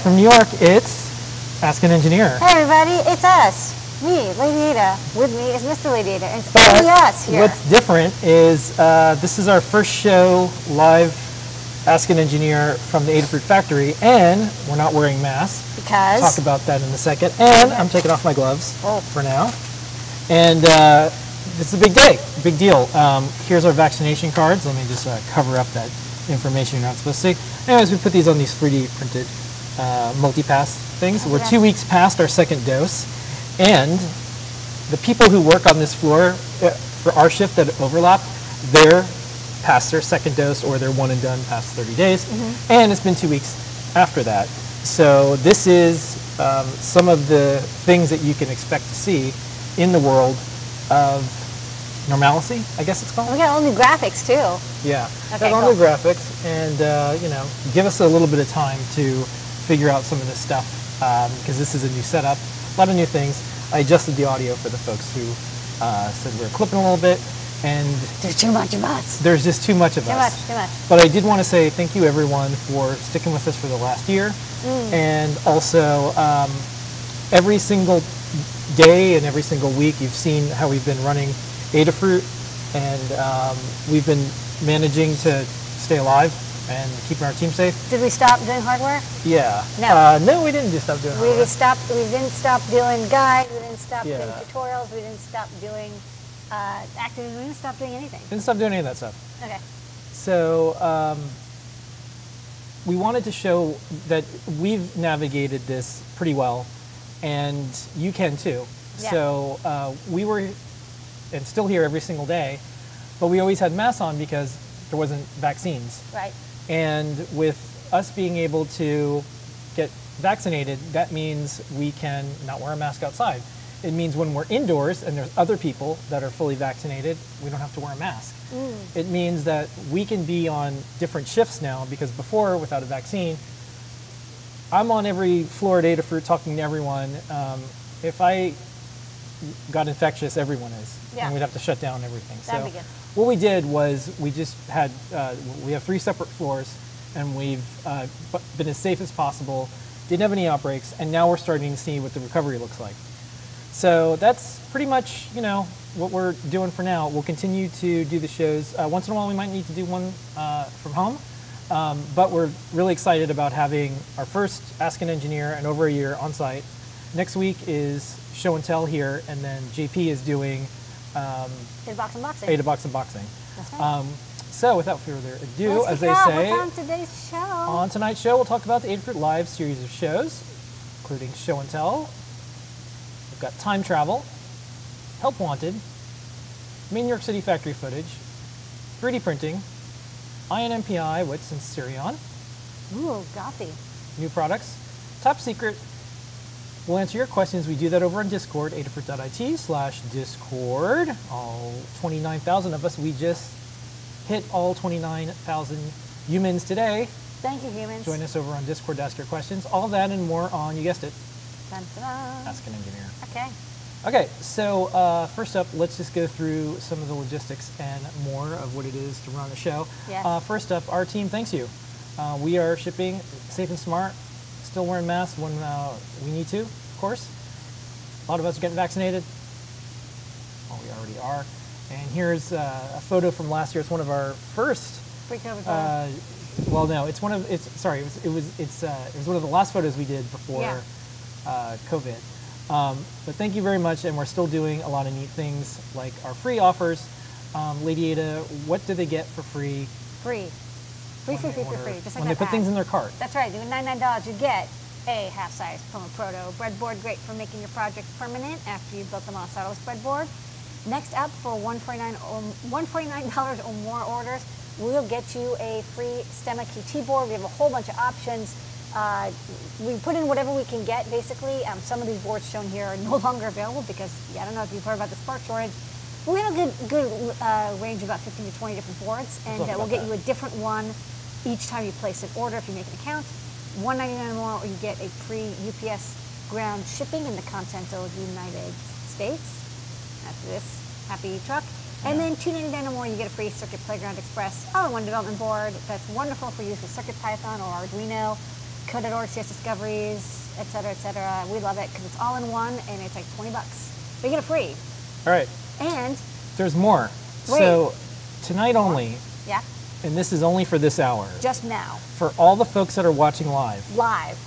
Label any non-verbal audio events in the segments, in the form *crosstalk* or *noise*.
Live from New York, it's Ask an Engineer. Hey everybody, it's us. Me, Lady Ada. With me is Mr. Lady Ada. And it's But only us here. What's different is uh, this is our first show live Ask an Engineer from the Adafruit factory, and we're not wearing masks. because Talk about that in a second. And I'm taking off my gloves Oh. for now. And uh, it's a big day, big deal. Um, here's our vaccination cards. Let me just uh, cover up that information you're not supposed to see. Anyways, we put these on these 3D printed uh, multi-pass things. We're two weeks past our second dose, and the people who work on this floor uh, for our shift that overlap, they're past their second dose or they're one and done past 30 days, and it's been two weeks after that. So this is um, some of the things that you can expect to see in the world of normalcy, I guess it's called. we got all new graphics too. Yeah, Okay, got all cool. the graphics, and uh, you know, give us a little bit of time to figure out some of this stuff because this is a new setup, a lot of new things. I adjusted the audio for the folks who uh, said we are clipping a little bit, and There's too much of us. there's just too much of Too us. much, too much. But I did want to say thank you everyone for sticking with us for the last year, Mm. and also um, every single day and every single week you've seen how we've been running Adafruit, and um, we've been managing to stay alive and keeping our team safe. Did we stop doing hardware? Yeah. No. Uh, no, we didn't just stop doing We hardware. stopped. We didn't stop doing guides. We didn't stop doing Yeah. tutorials. We didn't stop doing uh, activities. We didn't stop doing anything. Didn't stop doing any of that stuff. Okay. So um, we wanted to show that we've navigated this pretty well, and you can too. Yeah. So uh, we were, and still here every single day, but we always had masks on because there wasn't vaccines. Right. And with us being able to get vaccinated, that means we can not wear a mask outside. It means when we're indoors and there's other people that are fully vaccinated, we don't have to wear a mask. It means that we can be on different shifts now because before, without a vaccine, I'm on every floor at Adafruit talking to everyone. Um, if I got infectious, everyone is. Yeah. And we'd have to shut down everything. That'd so. What we did was we just had, uh, we have three separate floors and we've uh, been as safe as possible, didn't have any outbreaks, and now we're starting to see what the recovery looks like. So that's pretty much, you know, what we're doing for now. We'll continue to do the shows. Uh, once in a while, we might need to do one uh, from home, um, but we're really excited about having our first Ask an Engineer in over a year on site. Next week is show and tell here, and then JP is doing um, Did box unboxing. Ada Box Unboxing. That's right. Um, so without further ado, Let's as they say, What's on today's show? on tonight's show, we'll talk about the Adafruit Live series of shows, including Show and Tell. We've got Time Travel, Help Wanted, Main York City factory footage, 3D printing, INMPI, Wits, and Sirion, Ooh, gothy. new products, Top Secret. We'll answer your questions. We do that over on Discord, adafruit.it slash Discord. All 29,000 of us, we just hit all 29,000 humans today. Thank you, humans. Join us over on Discord to ask your questions. All that and more on, you guessed it, Dun, dun, dun. Ask an Engineer. Okay. Okay, so uh, first up, let's just go through some of the logistics and more of what it is to run a show. Yes. Uh, first up, our team thanks you. Uh, we are shipping safe and smart, still wearing masks when uh, we need to, of course. A lot of us are getting vaccinated. Well, we already are. And here's uh, a photo from last year. It's one of our first Pre-COVID. uh, well, no, it's one of it's sorry, it was, it was it's uh, it was one of the last photos we did before Yeah. uh, COVID. Um, but thank you very much, and we're still doing a lot of neat things like our free offers. Um, Lady Ada, what do they get for free free. Free, free, free, free, free. Just like when they put things in their cart? That's right. Doing $99, you get a half-size Perma-Proto breadboard, great for making your project permanent after you've built them on a solderless breadboard. Next up, for $149 or, $149 or more orders, we'll get you a free Stemma QT board. We have a whole bunch of options. Uh, we put in whatever we can get, basically. Um, some of these boards shown here are *laughs* no longer available because, yeah, I don't know if you've heard about the spark shortage. We have a good, good uh, range of about 15 to 20 different boards, and uh, we'll get that. you a different one each time you place an order if you make an account. 199 more, or you get a free UPS ground shipping in the continental United States. That's this happy truck. And then 299 or more, you get a free Circuit Playground Express all-in-one development board that's wonderful for use with Circuit Python or Arduino. coded ORCS discoveries, et cetera, et cetera. We love it because it's all in one and it's like 20 bucks. But you get it free. All right, And, there's more. Wait. So tonight only, yeah, and this is only for this hour. just now, For all the folks that are watching live, live.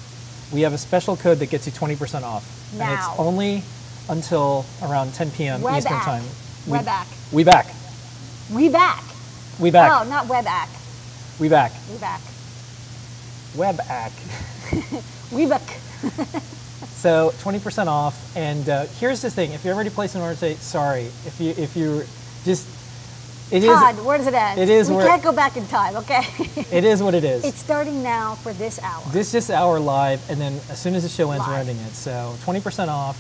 we have a special code that gets you 20% off. And it's only until around 10 p.m. Web Eastern app. time. Web app. We back. We back. We back. Oh, not web. We back. We back. Web ack. *laughs* We back. *laughs* So 20% off. And uh, here's the thing: if you already placed an order, say sorry. If you if you just it is Todd, where does it end? it is We where- can't go back in time, okay? *laughs* it is what it is. it's starting now for this hour. this just hour live, and then as soon as the show ends, we're ending it. So 20% off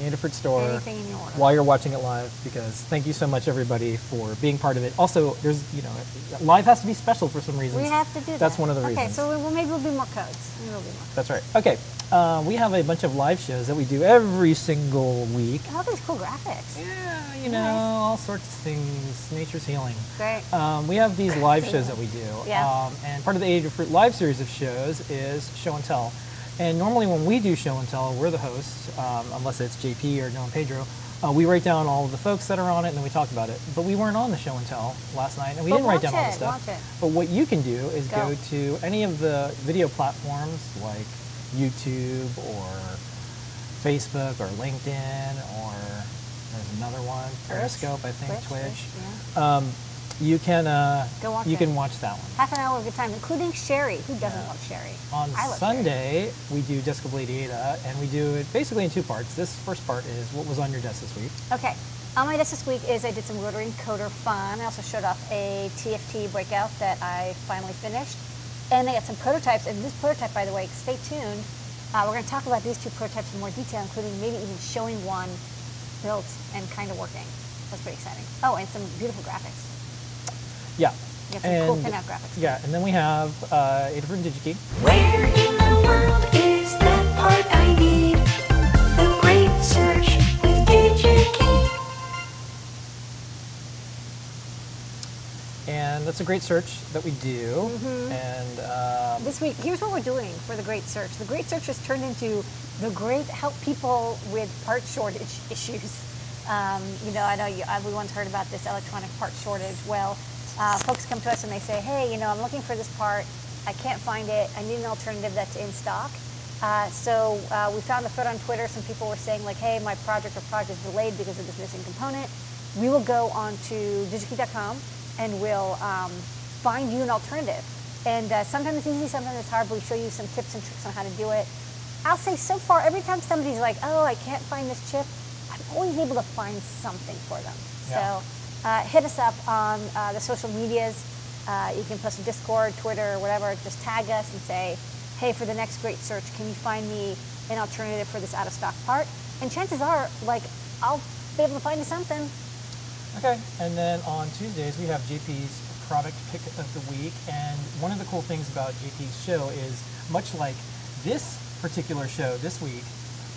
Adafruit store Anything in order. while you're watching it live. Because thank you so much everybody for being part of it. Also, there's you know live has to be special for some reasons. We have to do that. That's one of the Okay, reasons. Okay, so we- well, maybe we'll do more codes. Maybe we'll be more. That's right. Okay, uh, we have a bunch of live shows that we do every single week. All these cool graphics. Yeah, you know, Nice. all sorts of things. Nature's healing. Great. Um, we have these live shows that we do. Yeah. Um, and part of the Adafruit live series of shows is show and tell. And normally when we do show and tell, we're the hosts, um, unless it's JP or Don Pedro. Uh, we write down all of the folks that are on it and then we talk about it. But we weren't on the show and tell last night and we But didn't write down all the stuff. it. But what you can do is Go. go to any of the video platforms like YouTube or Facebook or LinkedIn or there's another one, Periscope, I think, Twitch, Twitch. yeah. Um, you can uh, you it. can watch that one. Half an hour of good time, including Sherry. Who doesn't Yeah. love Sherry? On love Sherry. Sunday, we do Disco Ada, and we do it basically in two parts. This first part is what was on your desk this week. Okay. On my desk this week is I did some rotary encoder fun. I also showed off a TFT breakout that I finally finished. And I got some prototypes. And this prototype, by the way, stay tuned. Uh, we're going to talk about these two prototypes in more detail, including maybe even showing one built and kind of working. That's pretty exciting. Oh, and some beautiful graphics. Yeah. You have some cool And- pinout graphics. Yeah, and then we have uh, Ada from DigiKey. Where in the world is that part I need? The great search with DigiKey. And that's a great search that we do. Mm-hmm. And um, This week, here's what we're doing for the Great Search. The Great Search has turned into the great help people with part shortage *laughs* issues. Um, you know, I know you, everyone's heard about this electronic part shortage. Well, uh, folks come to us and they say, hey, you know, I'm looking for this part. I can't find it. I need an alternative that's in stock. Uh, so uh, we found a thread on Twitter. Some people were saying like, hey, my project or project is delayed because of this missing component. We will go onto digikey.com and we'll um, find you an alternative. And uh, sometimes it's easy, sometimes it's hard, but we show you some tips and tricks on how to do it. I'll say so far, every time somebody's like, oh, I can't find this chip, I'm always able to find something for them. Yeah. So uh, hit us up on uh, the social medias. Uh, you can post a Discord, Twitter, whatever. Just tag us and say, hey, for the next great search, can you find me an alternative for this out of stock part? And chances are, like, I'll be able to find you something. Okay, and then on Tuesdays we have JP's product pick of the week, and one of the cool things about JP's show is much like this particular show this week,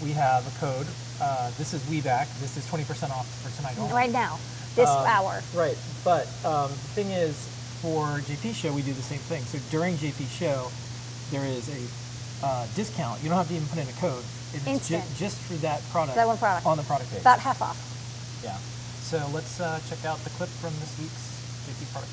we have a code. Uh, this is WeBack. This is 20% off for tonight only. Right now, this Um, hour. Right, but um, the thing is, for JP show we do the same thing. So during JP show, there is a uh, discount. You don't have to even put in a code. It's ju- just for that product. That one product. on the product page. About half off. Yeah. So let's uh, check out the clip from this week's JP product.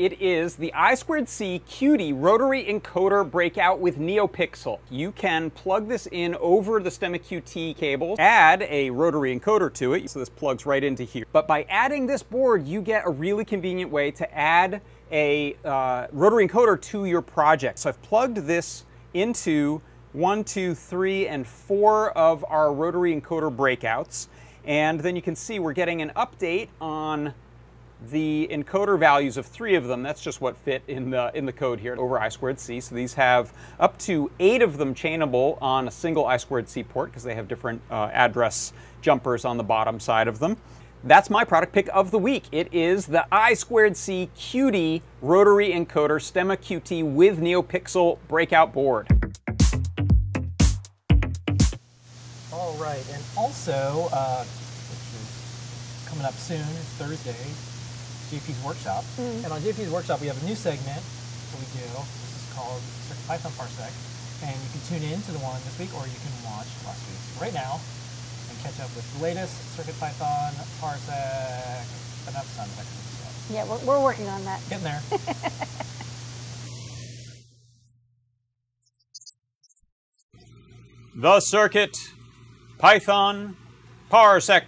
It is the I2C Qt rotary encoder breakout with NeoPixel. You can plug this in over the STEMMA QT cable, add a rotary encoder to it, so this plugs right into here. But by adding this board, you get a really convenient way to add a uh, rotary encoder to your project. So I've plugged this into one, two, three, and four of our rotary encoder breakouts. And then you can see we're getting an update on the encoder values of three of them. That's just what fit in the in the code here over I squared C. So these have up to eight of them chainable on a single I squared C port because they have different uh, address jumpers on the bottom side of them. That's my product pick of the week. It is the I squared C Qt rotary encoder Stemma QT with NeoPixel breakout board. All right, and also, uh, coming up soon. Thursday, JP's Workshop. Mm. And on JP's Workshop, we have a new segment that we do. This is called Circuit Python Parsec. And you can tune in to the one this week, or you can watch last week's right now and catch up with the latest Circuit Python Parsec. Enough sound effects for this yet. Yeah, we're, we're working on that. Getting there. *laughs* The circuit Python Parsec.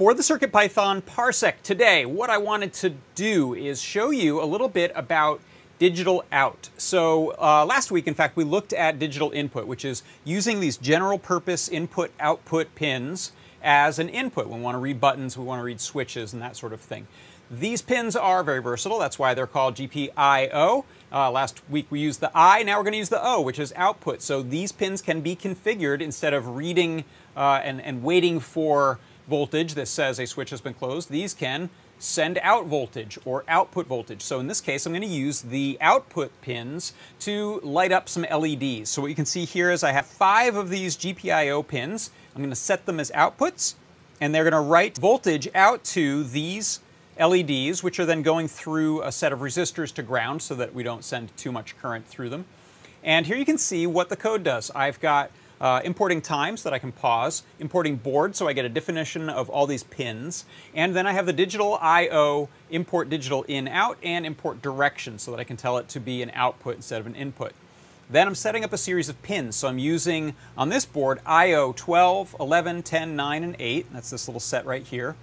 For the Circuit Python Parsec today, what I wanted to do is show you a little bit about digital out. So uh, last week, in fact, we looked at digital input, which is using these general purpose input output pins as an input. We want to read buttons, we want to read switches, and that sort of thing. These pins are very versatile. That's why they're called GPIO. Uh, last week we used the I, now we're going to use the O, which is output. So these pins can be configured instead of reading uh, and, and waiting for voltage that says a switch has been closed. These can send out voltage or output voltage. So in this case, I'm going to use the output pins to light up some LEDs. So what you can see here is I have five of these GPIO pins. I'm going to set them as outputs, and they're going to write voltage out to these LEDs, which are then going through a set of resistors to ground so that we don't send too much current through them. And here you can see what the code does. I've got uh, importing times that I can pause, importing board so I get a definition of all these pins, and then I have the digital I.O. import digital in out and import direction so that I can tell it to be an output instead of an input. Then I'm setting up a series of pins. So I'm using, on this board, I.O. 12, 11, 10, 9, and 8. That's this little set right here.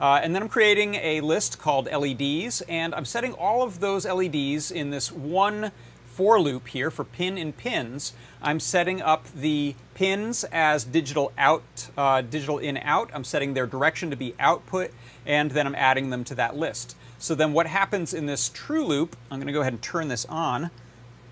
Uh, and then I'm creating a list called LEDs, and I'm setting all of those LEDs in this one for loop here for pin and pins. I'm setting up the pins as digital out, uh, digital in out. I'm setting their direction to be output, and then I'm adding them to that list. So then what happens in this true loop, I'm going to go ahead and turn this on,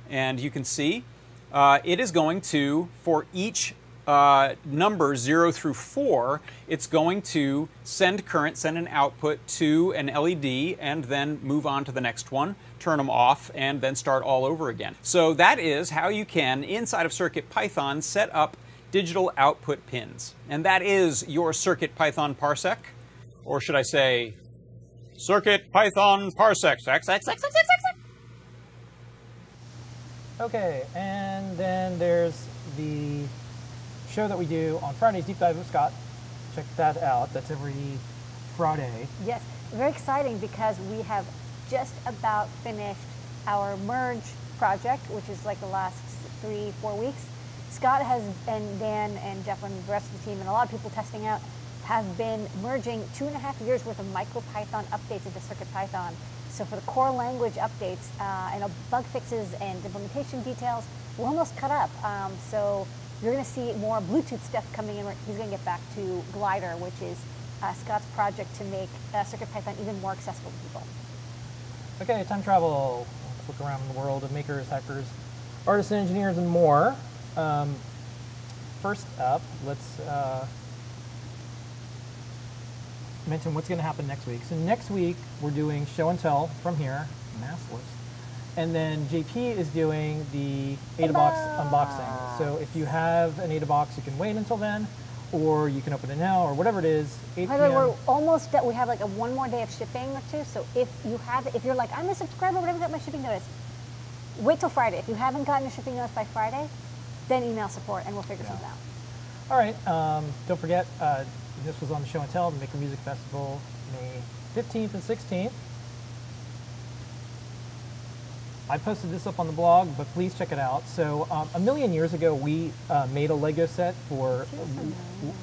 and you can see uh, it is going to, for each uh, number 0 through 4, it's going to send current, send an output to an LED, and then move on to the next one, turn them off, and then start all over again. So that is how you can, inside of CircuitPython, set up digital output pins. And that is your CircuitPython parsec, or should I say, CircuitPython parsec. Okay, and then there's the show that we do on Fridays, Deep Dive with Scott. Check that out. That's every Friday. Yes, very exciting because we have just about finished our merge project, which is like the last three, four weeks. Scott has, and Dan and Jeff and the rest of the team, and a lot of people testing out, have been merging two and a half years worth of MicroPython updates into CircuitPython. So for the core language updates uh, and bug fixes and implementation details, we're almost cut up. Um, so you're going to see more Bluetooth stuff coming in. He's going to get back to Glider, which is uh, Scott's project to make uh, CircuitPython even more accessible to people. Okay, time travel. Let's look around the world of makers, hackers, artists, and engineers, and more. Um, first up, let's uh, mention what's going to happen next week. So next week we're doing show and tell from here, massless, and then JP is doing the AdaBox unboxing. So if you have an AdaBox, you can wait until then, or you can open it now, or whatever it is. 8 By the way, we're almost done. We have like a one more day of shipping or two. So if you have, if you're like, I'm a subscriber, but I haven't got my shipping notice, wait till Friday. If you haven't gotten your shipping notice by Friday, then email support and we'll figure something out. All right. Um, don't forget, uh, this was on the show and tell, the Maker Music Festival, May 15th and 16th. I posted this up on the blog, but please check it out. So um, a million years ago, we uh, made a Lego set for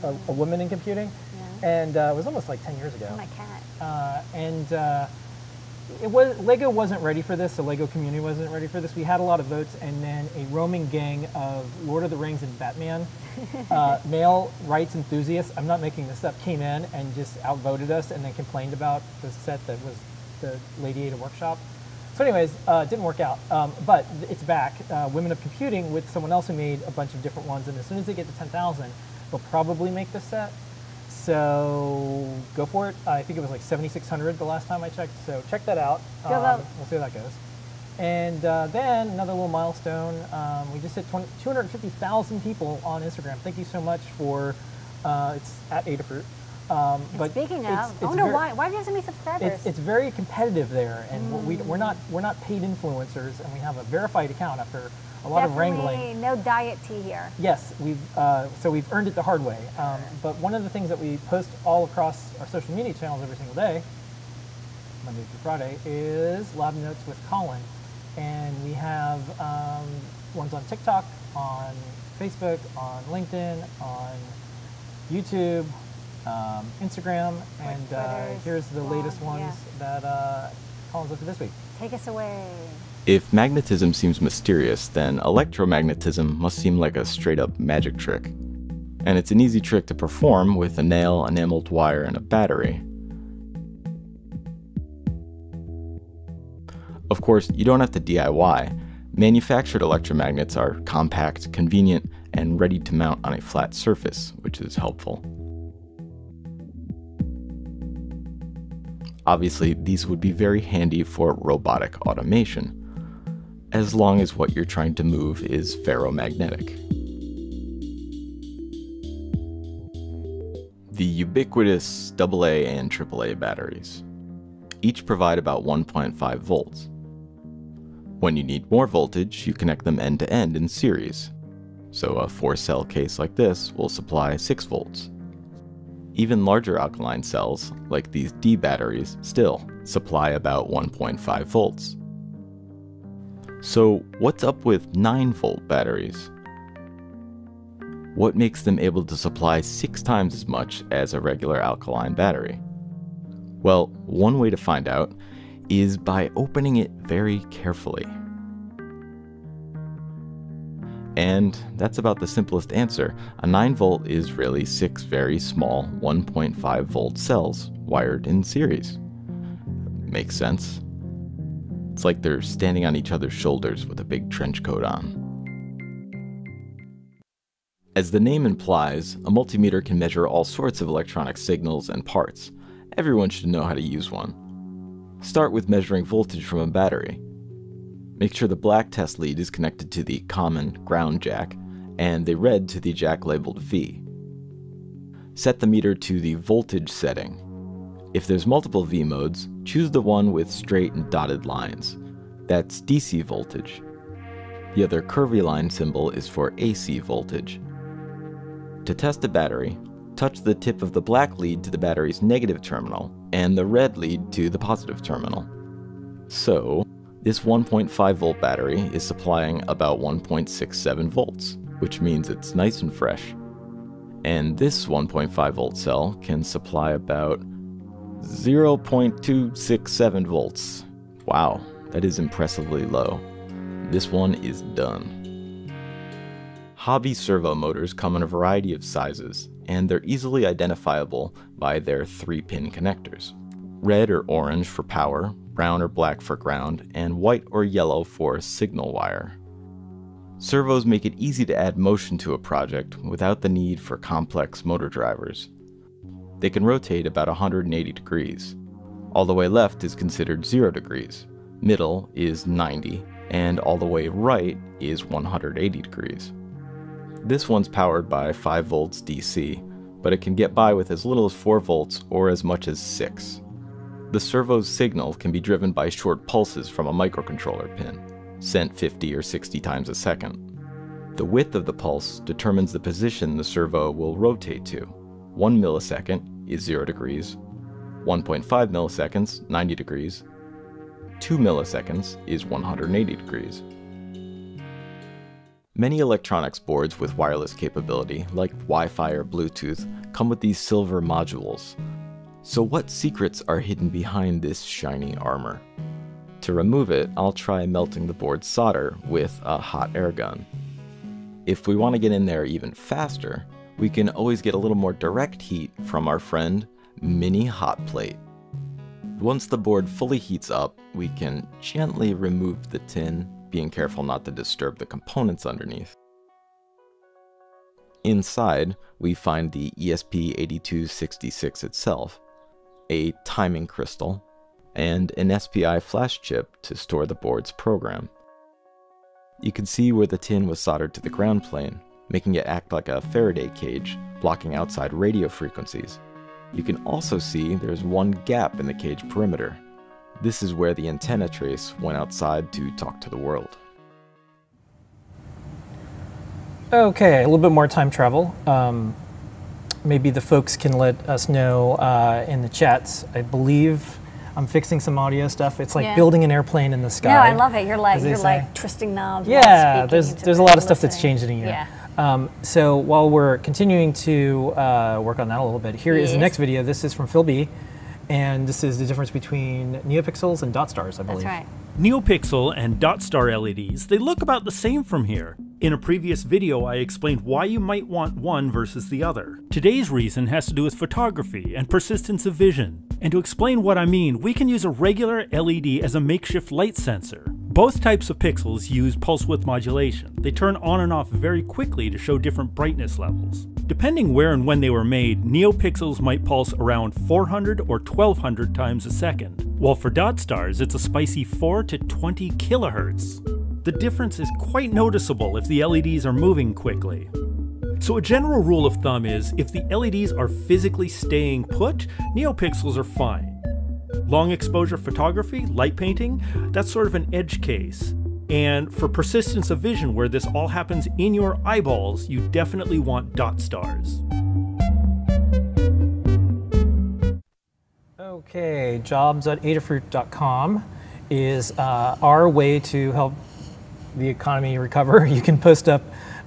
a, a, a woman in computing, and uh, it was almost like 10 years ago. My cat. Uh, and uh, it was Lego wasn't ready for this. The Lego community wasn't ready for this. We had a lot of votes, and then a roaming gang of Lord of the Rings and Batman *laughs* uh, male rights enthusiasts. I'm not making this up. Came in and just outvoted us, and then complained about the set that was the Lady Ada workshop. So, anyways, uh, it didn't work out. Um, but it's back. Uh, Women of Computing with someone else who made a bunch of different ones, and as soon as they get to 10,000, they'll probably make this set. So go for it. I think it was like 7,600 the last time I checked. So check that out. Um. We'll see how that goes. And uh, then another little milestone. Um, we just hit 20, 250,000 people on Instagram. Thank you so much for. Uh, it's at Adafruit. Um, but speaking of, it's I wonder why. Why do you have so many subscribers? It's, it's very competitive there, and we're- we, Mm. we're not we're not paid influencers, and we have a verified account after a lot of Definitely wrangling. no diet tea here. Yes, we've uh, so we've earned it the hard way. Um, but one of the things that we post all across our social media channels every single day, Monday through Friday, is Lab Notes with Colin, and we have um, ones on TikTok, on Facebook, on LinkedIn, on YouTube, um, Instagram, and uh, here's the latest ones yeah. that uh, Colin's up to this week. Take us away. If magnetism seems mysterious, then electromagnetism must seem like a straight up magic trick. And it's an easy trick to perform with a nail, enameled wire, and a battery. Of course, you don't have to DIY. Manufactured electromagnets are compact, convenient, and ready to mount on a flat surface, which is helpful. Obviously, these would be very handy for robotic automation, as long as what you're trying to move is ferromagnetic. The ubiquitous AA and AAA batteries. Each provide about 1.5 volts. When you need more voltage, you connect them end to end in series. So a 4 cell case like this will supply 6 volts. Even larger alkaline cells, like these D batteries, still supply about 1.5 volts. So, what's up with 9 volt batteries? What makes them able to supply 6 times as much as a regular alkaline battery? Well, one way to find out is by opening it very carefully. And that's about the simplest answer. A 9 volt is really 6 very small 1.5 volt cells wired in series. Makes sense. It's like they're standing on each other's shoulders with a big trench coat on. As the name implies, a multimeter can measure all sorts of electronic signals and parts. Everyone should know how to use one. Start with measuring voltage from a battery. Make sure the black test lead is connected to the common ground jack and the red to the jack labeled V. Set the meter to the voltage setting. If there's multiple V modes, choose the one with straight and dotted lines. That's DC voltage. The other curvy line symbol is for AC voltage. To test a battery, touch the tip of the black lead to the battery's negative terminal and the red lead to the positive terminal. So, this 1.5 volt battery is supplying about 1.67 volts, which means it's nice and fresh. And this 1.5 volt cell can supply about 0.267 volts. Wow, that is impressively low. This one is done. Hobby servo motors come in a variety of sizes, and they're easily identifiable by their three pin connectors red or orange for power, brown or black for ground, and white or yellow for signal wire. Servos make it easy to add motion to a project without the need for complex motor drivers. They can rotate about 180 degrees. All the way left is considered 0 degrees, middle is 90, and all the way right is 180 degrees. This one's powered by 5 volts DC, but it can get by with as little as 4 volts or as much as 6. The servo's signal can be driven by short pulses from a microcontroller pin, sent 50 or 60 times a second. The width of the pulse determines the position the servo will rotate to. 1 millisecond is 0 degrees, 1.5 milliseconds, 90 degrees, 2 milliseconds is 180 degrees. Many electronics boards with wireless capability, like Wi Fi or Bluetooth, come with these silver modules. So, what secrets are hidden behind this shiny armor? To remove it, I'll try melting the board's solder with a hot air gun. If we want to get in there even faster, we can always get a little more direct heat from our friend Mini Hot Plate. Once the board fully heats up, we can gently remove the tin, being careful not to disturb the components underneath. Inside, we find the E ESP8266 itself, a timing crystal, and an SPI flash chip to store the board's program. You can see where the tin was soldered to the ground plane, making it act like a Faraday cage, blocking outside radio frequencies. You can also see there's one gap in the cage perimeter. This is where the antenna trace went outside to talk to the world. Okay, a little bit more time travel. Um, maybe the folks can let us know uh, in the chats. I believe I'm fixing some audio stuff. It's like Yeah. building an airplane in the sky. No, I love it. You're like you're say. like twisting knobs. Yeah, there's there's a lot of stuff that's listening. changed in a year. Yeah. Um, so while we're continuing to uh, work on that a little bit, here is the next video. This is from Phil B, and this is the difference between neopixels and dot stars, I believe. That's right. NeoPixel and dot star LEDs, they look about the same from here. In a previous video, I explained why you might want one versus the other. Today's reason has to do with photography and persistence of vision. And to explain what I mean, we can use a regular LED as a makeshift light sensor. Both types of pixels use pulse width modulation. They turn on and off very quickly to show different brightness levels. Depending where and when they were made, NeoPixels might pulse around 400 or 1200 times a second, while for dot stars it's a spicy 4 to 20 kilohertz. The difference is quite noticeable if the LEDs are moving quickly. So a general rule of thumb is if the LEDs are physically staying put, NeoPixels are fine. Long exposure photography, light painting, that's sort of an edge case. And for persistence of vision, where this all happens in your eyeballs, you definitely want dot stars. Okay, jobs at jobs.adafruit.com is uh, our way to help the economy recover. *laughs* You can post up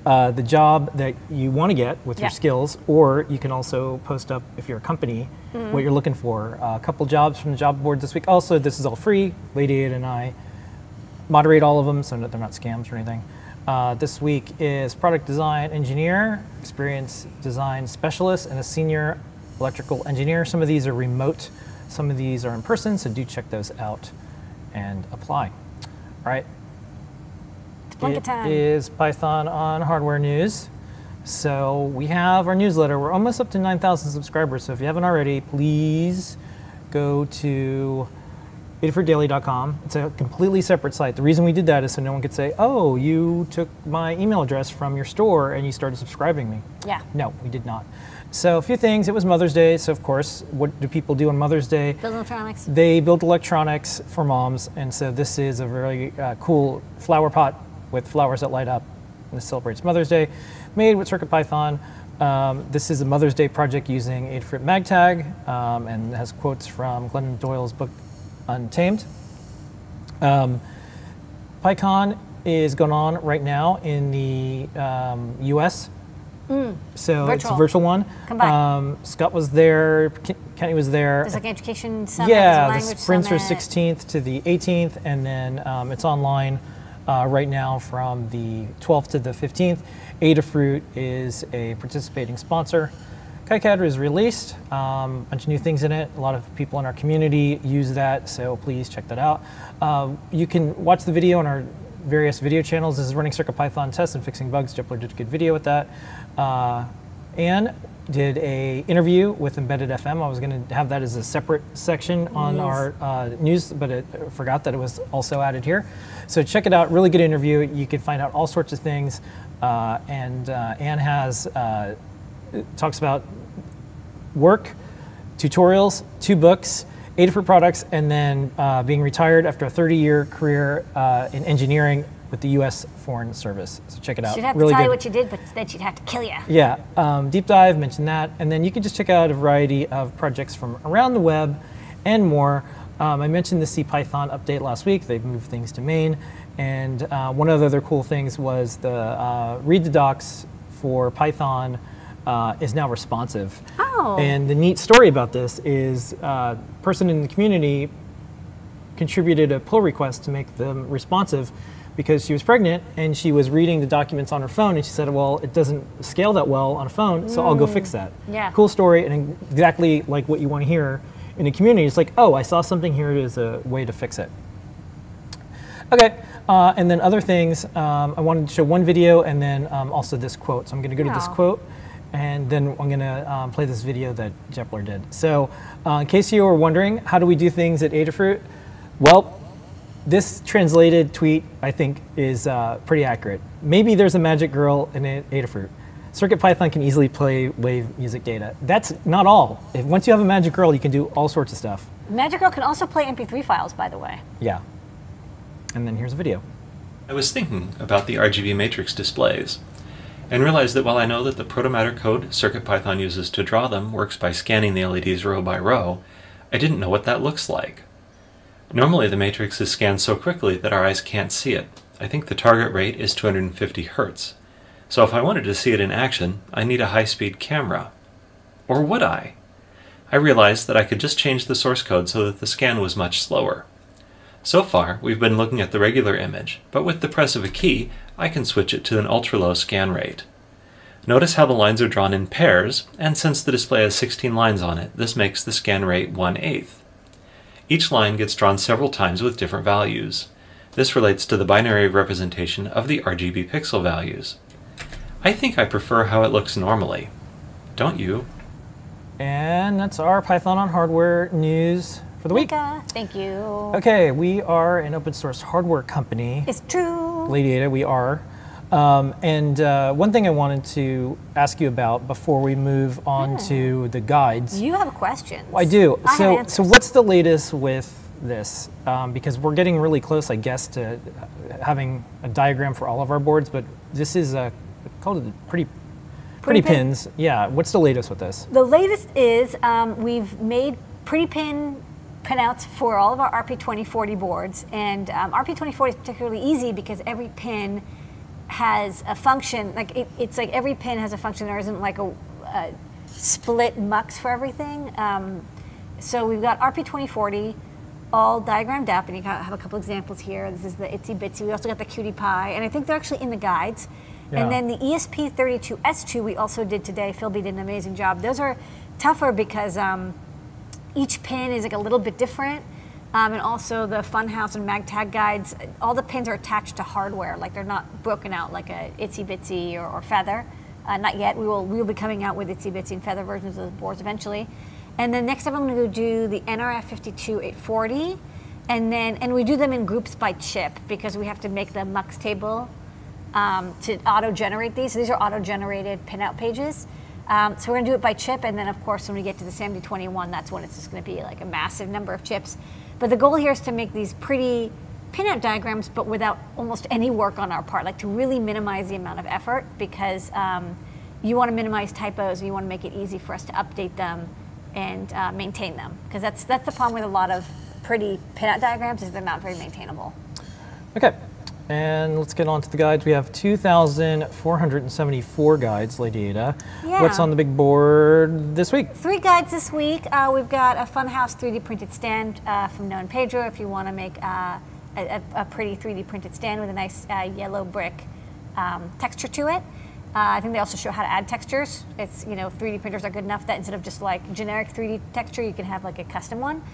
uh, the job that you want to get with Yeah. your skills, or you can also post up, if you're a company, what you're looking for. Uh, a couple jobs from the job board this week. Also, this is all free. Lady Ada and I moderate all of them so that they're not scams or anything. Uh, this week is product design engineer, experience design specialist, and a senior electrical engineer. Some of these are remote, some of these are in person, so do check those out and apply. All right. It time. is Python on hardware news. So we have our newsletter. We're almost up to 9,000 subscribers. So if you haven't already, please go to adafruitdaily.com. It's a completely separate site. The reason we did that is so no one could say, oh, you took my email address from your store and you started subscribing me. Yeah. No, we did not. So a few things. It was Mother's Day. So of course, what do people do on Mother's Day? Build electronics. They build electronics for moms, and so this is a very uh, cool flower pot with flowers that light up. And this celebrates Mother's Day, made with CircuitPython. Um, this is a Mother's Day project using Adafruit MagTag um, and has quotes from Glennon Doyle's book Untamed. Um, PyCon is going on right now in the um, US. So it's a Virtual. virtual one. Come by. Um, Scott was there, Kenny was there. There's like an education summit. Yeah, the sprints are 16th to the 18th, and then um, it's online uh, right now from the 12th to the 15th. Adafruit is a participating sponsor. KiCad is released, um, a bunch of new things in it. A lot of people in our community use that, so please check that out. Um, you can watch the video on our various video channels. This is running CircuitPython tests and fixing bugs. Jepler did a good video with that. Uh, Anne did a interview with Embedded FM. I was going to have that as a separate section on our uh, news, but it, I forgot that it was also added here. So check it out. Really good interview. You can find out all sorts of things. Uh, and uh, Anne has uh, talks about work, tutorials, two books, eight different products, and then uh, being retired after a 30-year career uh, in engineering with the U.S. Foreign Service. So check it out. She'd have to tell good. you what you did, but then she'd have to kill you. Yeah, um, deep dive, mention that, and then you can just check out a variety of projects from around the web and more. Um, I mentioned the CPython update last week. They've moved things to main, and uh, one of the other cool things was the uh, read the docs for Python uh, is now responsive. Oh. And the neat story about this is a person in the community contributed a pull request to make them responsive because she was pregnant and she was reading the documents on her phone and she said, well, it doesn't scale that well on a phone, so I'll go fix that. Yeah. Cool story and exactly like what you want to hear in the community. It's like, oh, I saw something here, there's a way to fix it. Okay, uh, and then other things, um, I wanted to show one video and then um, also this quote. So I'm going to go to this quote and then I'm going to um, play this video that Jepler did. So uh, in case you were wondering, how do we do things at Adafruit? Well, this translated tweet, I think, is uh, pretty accurate. Maybe there's a magic girl in A- Adafruit. CircuitPython can easily play wave music data. That's not all. If, once you have a Magic Girl, you can do all sorts of stuff. Magic Girl can also play MP3 files, by the way. Yeah. And then here's a video. I was thinking about the RGB matrix displays and realized that while I know that the protomatter code CircuitPython uses to draw them works by scanning the LEDs row by row, I didn't know what that looks like. Normally the matrix is scanned so quickly that our eyes can't see it. I think the target rate is 250 Hz. So if I wanted to see it in action, I need a high-speed camera. Or would I? I realized that I could just change the source code so that the scan was much slower. So far, we've been looking at the regular image, but with the press of a key, I can switch it to an ultra-low scan rate. Notice how the lines are drawn in pairs, and since the display has 16 lines on it, this makes the scan rate 1 8 Each line gets drawn several times with different values. This relates to the binary representation of the RGB pixel values. I think I prefer how it looks normally. Don't you? And that's our Python on hardware news for the week. Mika, thank you. Okay, we are an open source hardware company. It's true. Lady Ada, we are. Um, and uh, one thing I wanted to ask you about before we move on to the guides. You have questions. I do. I so, so what's the latest with this? Um, because we're getting really close, I guess, to having a diagram for all of our boards. But this is a called it pretty, pretty, Pretty pin? pins. Yeah. What's the latest with this? The latest is um, we've made pretty pin pinouts for all of our RP2040 boards, and um, RP2040 is particularly easy because every pin has a function. Like it, it's like every pin has a function. There isn't like a, a split mux for everything. Um, so we've got RP2040 all diagrammed up, and you have a couple examples here. This is the Itsy Bitsy. We also got the QT Py, and I think they're actually in the guides. Yeah. And then the E ESP32S2 we also did today. Phil B did an amazing job. Those are tougher because um, each pin is like a little bit different. Um, and also the Funhouse and MagTag guides, all the pins are attached to hardware. Like they're not broken out like a Itsy Bitsy or, or Feather. Uh, not yet. We will we will be coming out with Itsy Bitsy and Feather versions of the boards eventually. And then next up, I'm going to go do the NRF 52840, and then and we do them in groups by chip because we have to make the mux table um, to auto-generate these. So these are auto-generated pinout pages. Um, so we're going to do it by chip, and then of course when we get to the SAMD21, that's when it's just going to be like a massive number of chips. But the goal here is to make these pretty pinout diagrams, but without almost any work on our part, like to really minimize the amount of effort because um, you want to minimize typos, and you want to make it easy for us to update them and uh, maintain them because that's that's the problem with a lot of pretty pinout diagrams is they're not very maintainable. Okay. And let's get on to the guides. We have 2,474 guides, Lady Ada. Yeah. What's on the big board this week? Three guides this week. Uh, we've got a Funhouse 3D printed stand uh, from Known Pedro if you want to make uh, a, a- a pretty 3D printed stand with a nice uh, yellow brick um, texture to it. Uh, I think they also show how to add textures. It's, you know, 3D printers are good enough that instead of just like generic 3D texture, you can have like a custom one.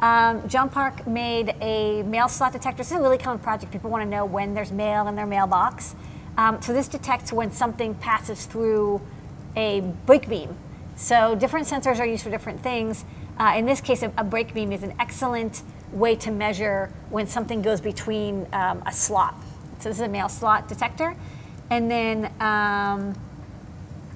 Um, John Park made a mail slot detector. This is a really common project. People want to know when there's mail in their mailbox. Um, so this detects when something passes through a break beam. So different sensors are used for different things. Uh, in this case, a, a beam is an excellent way to measure when something goes between um, a slot. So this is a mail slot detector. And then um,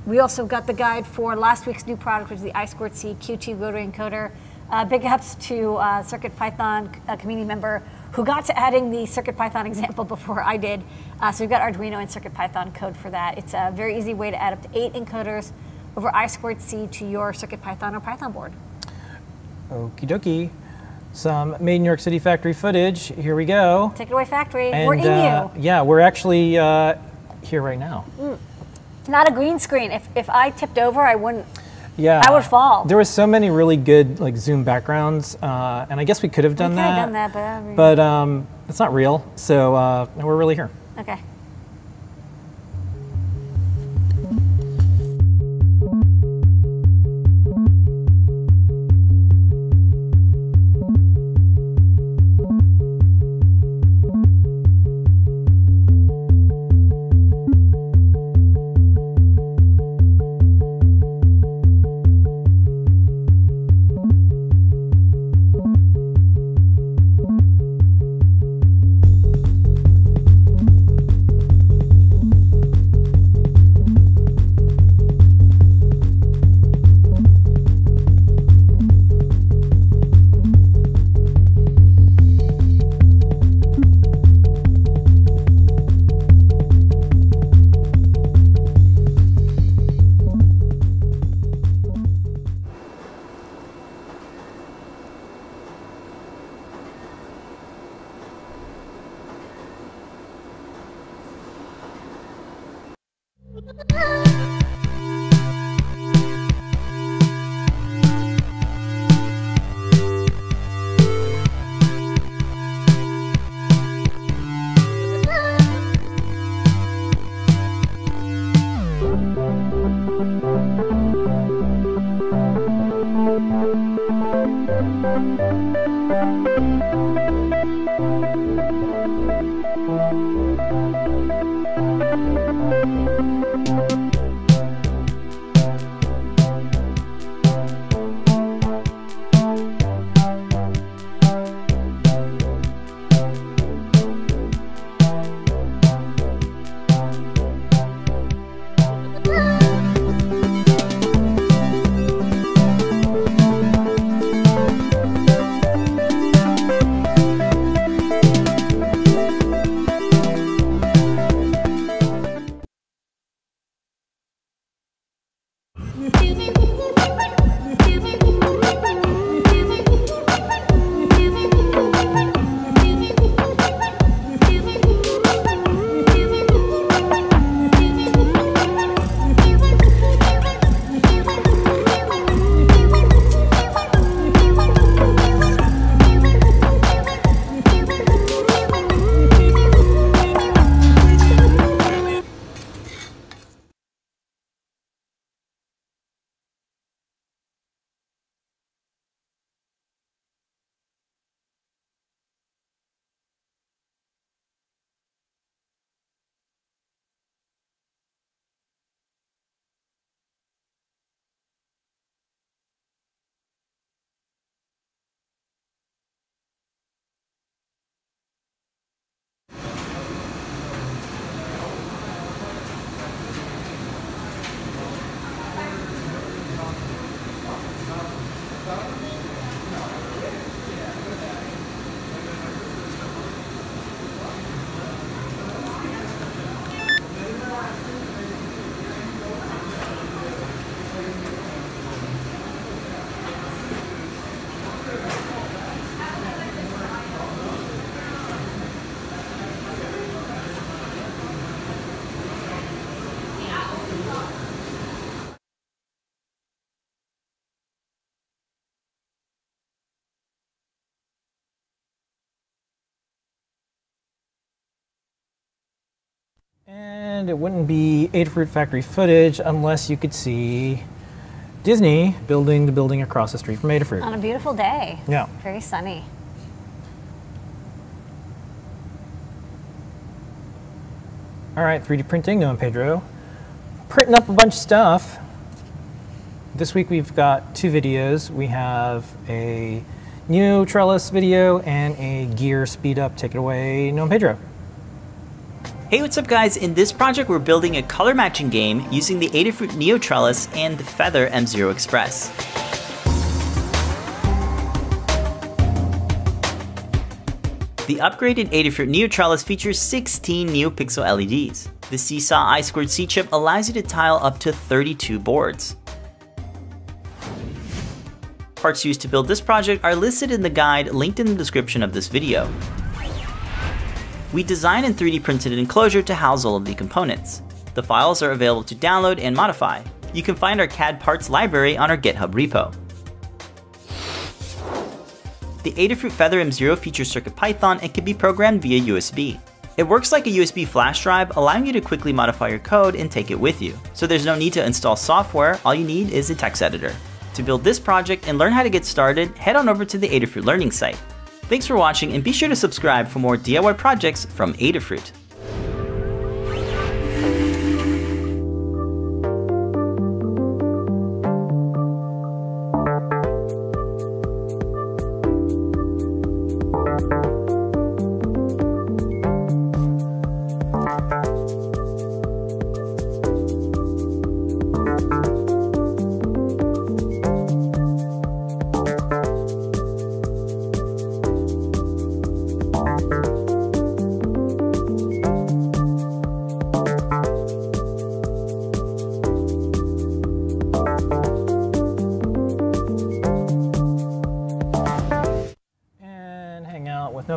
we also got the guide for last week's new product, which is the I2C QT rotary encoder. Uh, big ups to uh, CircuitPython a community member who got to adding the CircuitPython *laughs* example before I did. Uh, so we've got Arduino and CircuitPython code for that. It's a very easy way to add up to eight encoders over I2C to your CircuitPython or Python board. Okie dokie. Some made in New York City factory footage. Here we go. Take it away, factory. And, We're in uh, you. Yeah, we're actually uh, here right now. Not a green screen. If, if I tipped over, I wouldn't. Yeah, I would fall. There was so many really good like zoom backgrounds, uh, and I guess we could have done could that. have done that, but but um, it's not real. So uh, we're really here. Okay. And it wouldn't be Adafruit factory footage unless you could see Disney building the building across the street from Adafruit. On a beautiful day. Yeah. Very sunny. All right, 3D printing, and Pedro. Printing up a bunch of stuff. This week we've got two videos. We have a new trellis video and a gear speed up. Take it away, and Pedro. Hey, what's up guys? In this project, we're building a color matching game using the Adafruit Neo Trellis and the Feather M0 Express. The upgraded Adafruit Neo Trellis features 16 NeoPixel LEDs. The Seesaw I2C chip allows you to tile up to 32 boards. Parts used to build this project are listed in the guide linked in the description of this video. We designed and 3D printed an enclosure to house all of the components. The files are available to download and modify. You can find our CAD parts library on our GitHub repo. The Adafruit Feather M0 features CircuitPython and can be programmed via USB. It works like a USB flash drive, allowing you to quickly modify your code and take it with you. So there's no need to install software, all you need is a text editor. To build this project and learn how to get started, head on over to the Adafruit Learning site. Thanks for watching and be sure to subscribe for more DIY projects from Adafruit.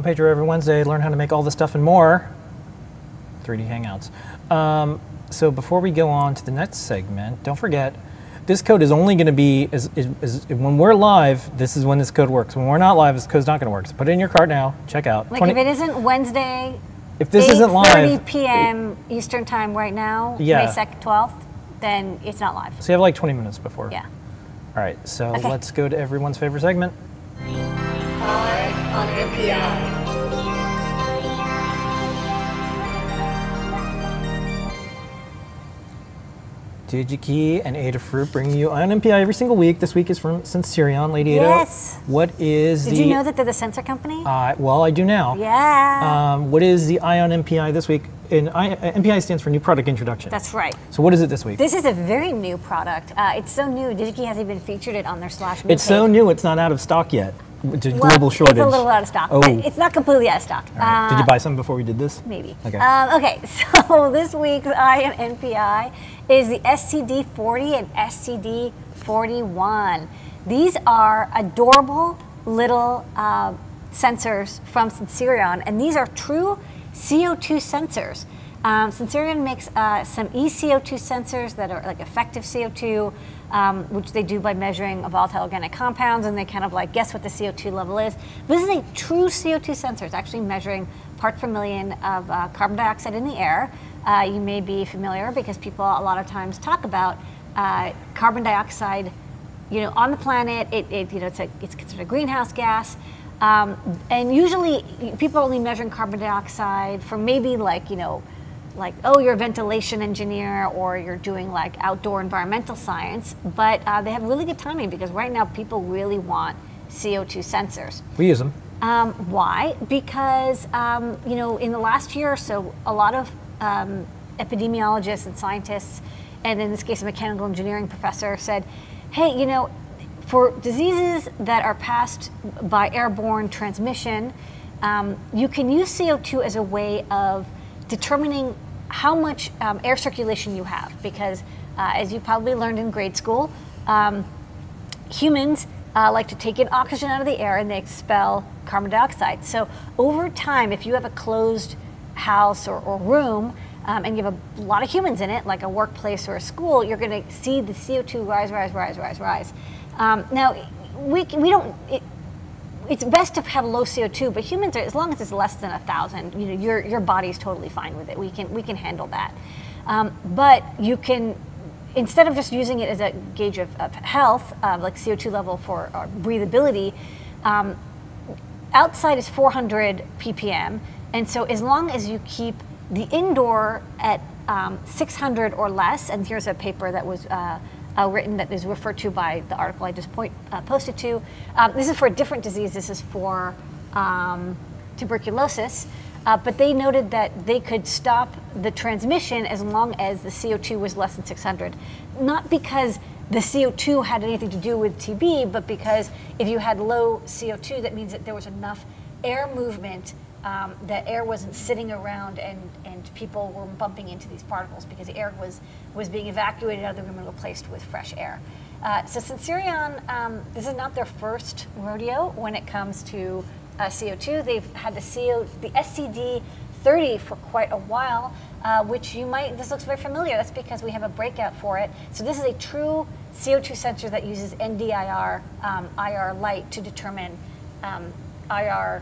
Pedro every Wednesday. Learn how to make all this stuff and more. 3D Hangouts. Um, so before we go on to the next segment, don't forget, this code is only going to be is, is, is when we're live. This is when this code works. When we're not live, this code's not going to work. So put it in your cart now. Check out. Like 20 if it isn't Wednesday, if this isn't 8:30 live, p.m. Eastern time right now, Yeah. May 2nd, 12th, then it's not live. so you have like 20 minutes before. Yeah. All right. So Okay. let's go to everyone's favorite segment. DigiKey and Adafruit bring you Eye on NPI every single week. This week is from Sensirion, Lady Ada. Yes. What is Did the? you know that they're the sensor company? Uh, well, I do now. yeah. Um, what is the Eye on NPI this week? And I, uh, NPI stands for New Product Introduction. That's right. so what is it this week? This is a very new product. Uh, it's so new. DigiKey hasn't even featured it on their slash. it's so new, it's not out of stock yet. It's a Well, global shortage. It's a little out of stock. Oh. It's not completely out of stock. Right. Did Uh, you buy some before we did this? Maybe. Okay. Um, okay, *laughs* so this week's am NPI is the SCD40 and SCD41. These are adorable little uh, sensors from Sensirion, and these are true CO2 sensors. Um, Sensirion makes uh, some eCO2 sensors that are like effective CO2, um, which they do by measuring volatile organic compounds, and they kind of like guess what the CO2 level is. This is a true CO2 sensor. It's actually measuring parts per million of uh, carbon dioxide in the air. Uh, you may be familiar because people a lot of times talk about uh, carbon dioxide you know, on the planet, it, it you know, it's, a, it's considered a greenhouse gas. Um, and usually people are only measuring carbon dioxide for maybe like, you know, like, oh, you're a ventilation engineer or you're doing like outdoor environmental science. But uh, they have really good timing because right now people really want CO2 sensors. We use them. Um, why? Because um, you know, in the last year or so, a lot of um, epidemiologists and scientists, and in this case, a mechanical engineering professor, said, "Hey, you know, for diseases that are passed by airborne transmission, um, you can use CO2 as a way of determining how much um, air circulation you have. Because, uh, as you probably learned in grade school." Um, humans uh, like to take in oxygen out of the air and they expel carbon dioxide. So over time, if you have a closed house or, or room um, and you have a lot of humans in it, like a workplace or a school, you're going to see the CO2 rise, rise, rise, rise, rise. Um, now, we, we don't. It, it's best to have low CO2, but humans are, as long as it's less than a thousand, you know, your your body's totally fine with it. We can we can handle that. Um, but you can instead of just using it as a gauge of, of health, uh, like CO2 level for uh, breathability, um, outside is 400 ppm, and so as long as you keep the indoor at um, 600 or less, and here's a paper that was uh, uh, written that is referred to by the article I just point, uh, posted to. Um, this is for a different disease. This is for um, tuberculosis. Uh, but they noted that they could stop the transmission as long as the CO2 was less than 600. Not because the CO2 had anything to do with TB, but because if you had low CO2, that means that there was enough air movement um, that air wasn't sitting around and, and people were bumping into these particles because the air was, was being evacuated out of the room and replaced with fresh air. Uh, so Sensirion, um, this is not their first rodeo when it comes to uh, CO2. They've had the CO, the SCD 30 for quite a while, uh, which you might, this looks very familiar. That's because we have a breakout for it. So this is a true CO2 sensor that uses NDIR um, IR light to determine um, IR,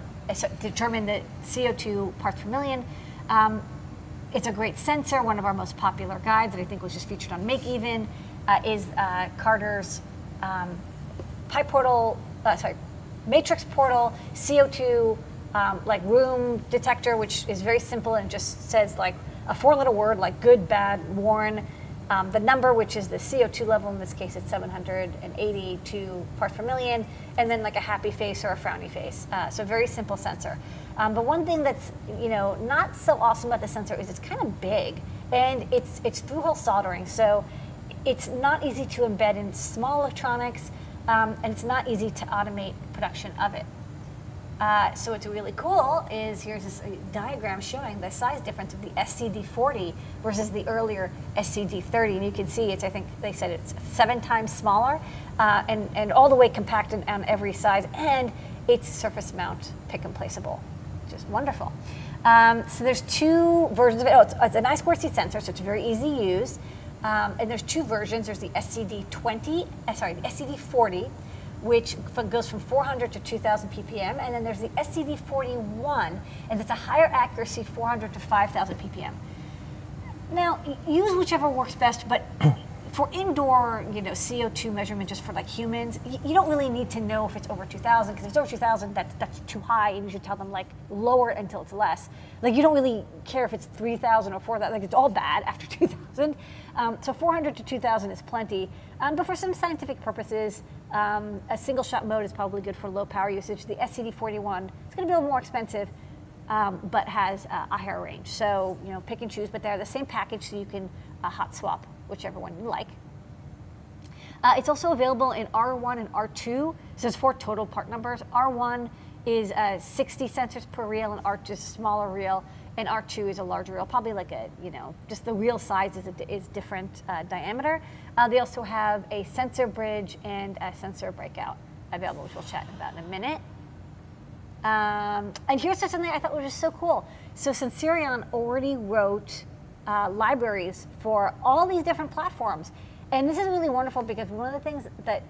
determine the CO2 parts per million. Um, it's a great sensor. One of our most popular guides that I think was just featured on Make Even uh, is uh, Carter's um, PyPortal, uh, sorry, Matrix Portal CO2 um, like room detector, which is very simple and just says like a four-letter word like good, bad, worn. Um, the number, which is the CO2 level, in this case it's 782 parts per million, and then like a happy face or a frowny face. Uh, so very simple sensor. Um, but one thing that's you know not so awesome about the sensor is it's kind of big, and it's it's through-hole soldering, so it's not easy to embed in small electronics, um, and it's not easy to automate production of it. Uh, so what's really cool is here's this uh, diagram showing the size difference of the SCD40 versus the earlier SCD30, and you can see it's I think they said it's seven times smaller, uh, and and all the way compacted on every size, and it's surface mount pick and placeable, just wonderful. Um, so there's two versions of it. Oh, it's, it's an I2C sensor, so it's very easy to use. Um, and there's two versions. There's the SCD20, uh, sorry, the SCD40, which goes from 400 to 2,000 ppm, and then there's the SCD41, and it's a higher accuracy, 400 to 5,000 ppm. Now, use whichever works best, but *clears throat* for indoor, you know, CO2 measurement just for like humans, you don't really need to know if it's over 2,000 because if it's over 2,000, that's that's too high, and you should tell them like lower until it's less. Like you don't really care if it's 3,000 or 4,000. Like it's all bad *laughs* after 2,000. Um, so 400 to 2,000 is plenty. Um, but for some scientific purposes, um, a single shot mode is probably good for low power usage. The SCD41 is going to be a little more expensive um, but has uh, a higher range. So you know, pick and choose, but they're the same package, so you can uh, hot swap whichever one you like. Uh, it's also available in R1 and R2. So it's four total part numbers. R1 is uh, 60 sensors per reel, and R2 is a smaller reel, and R2 is a larger reel, probably like a, you know, just the reel size is, a, is different uh, diameter. Uh, they also have a sensor bridge and a sensor breakout available, which we'll chat about in a minute. Um, and here's something I thought was just so cool. So Sensirion already wrote uh, libraries for all these different platforms. And this is really wonderful because one of the things that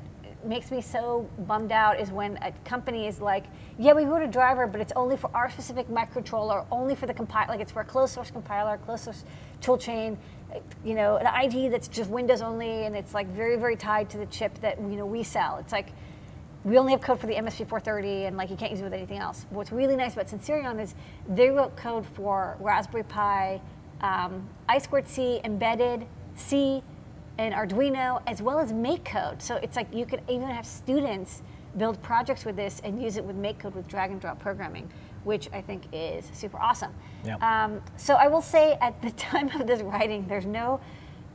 makes me so bummed out is when a company is like, yeah, we wrote a driver, but it's only for our specific microcontroller, only for the compile, like it's for a closed source compiler, closed source toolchain, you know, an ID that's just Windows only, and it's like very, very tied to the chip that you know we sell. It's like we only have code for the MSP430 and like you can't use it with anything else. What's really nice about Sensirion is they wrote code for Raspberry Pi, um, I2C, embedded, C, and Arduino, as well as MakeCode. So it's like you could even have students build projects with this and use it with MakeCode with drag and drop programming, which I think is super awesome. Yeah. Um, so I will say at the *laughs* time of this writing, there's no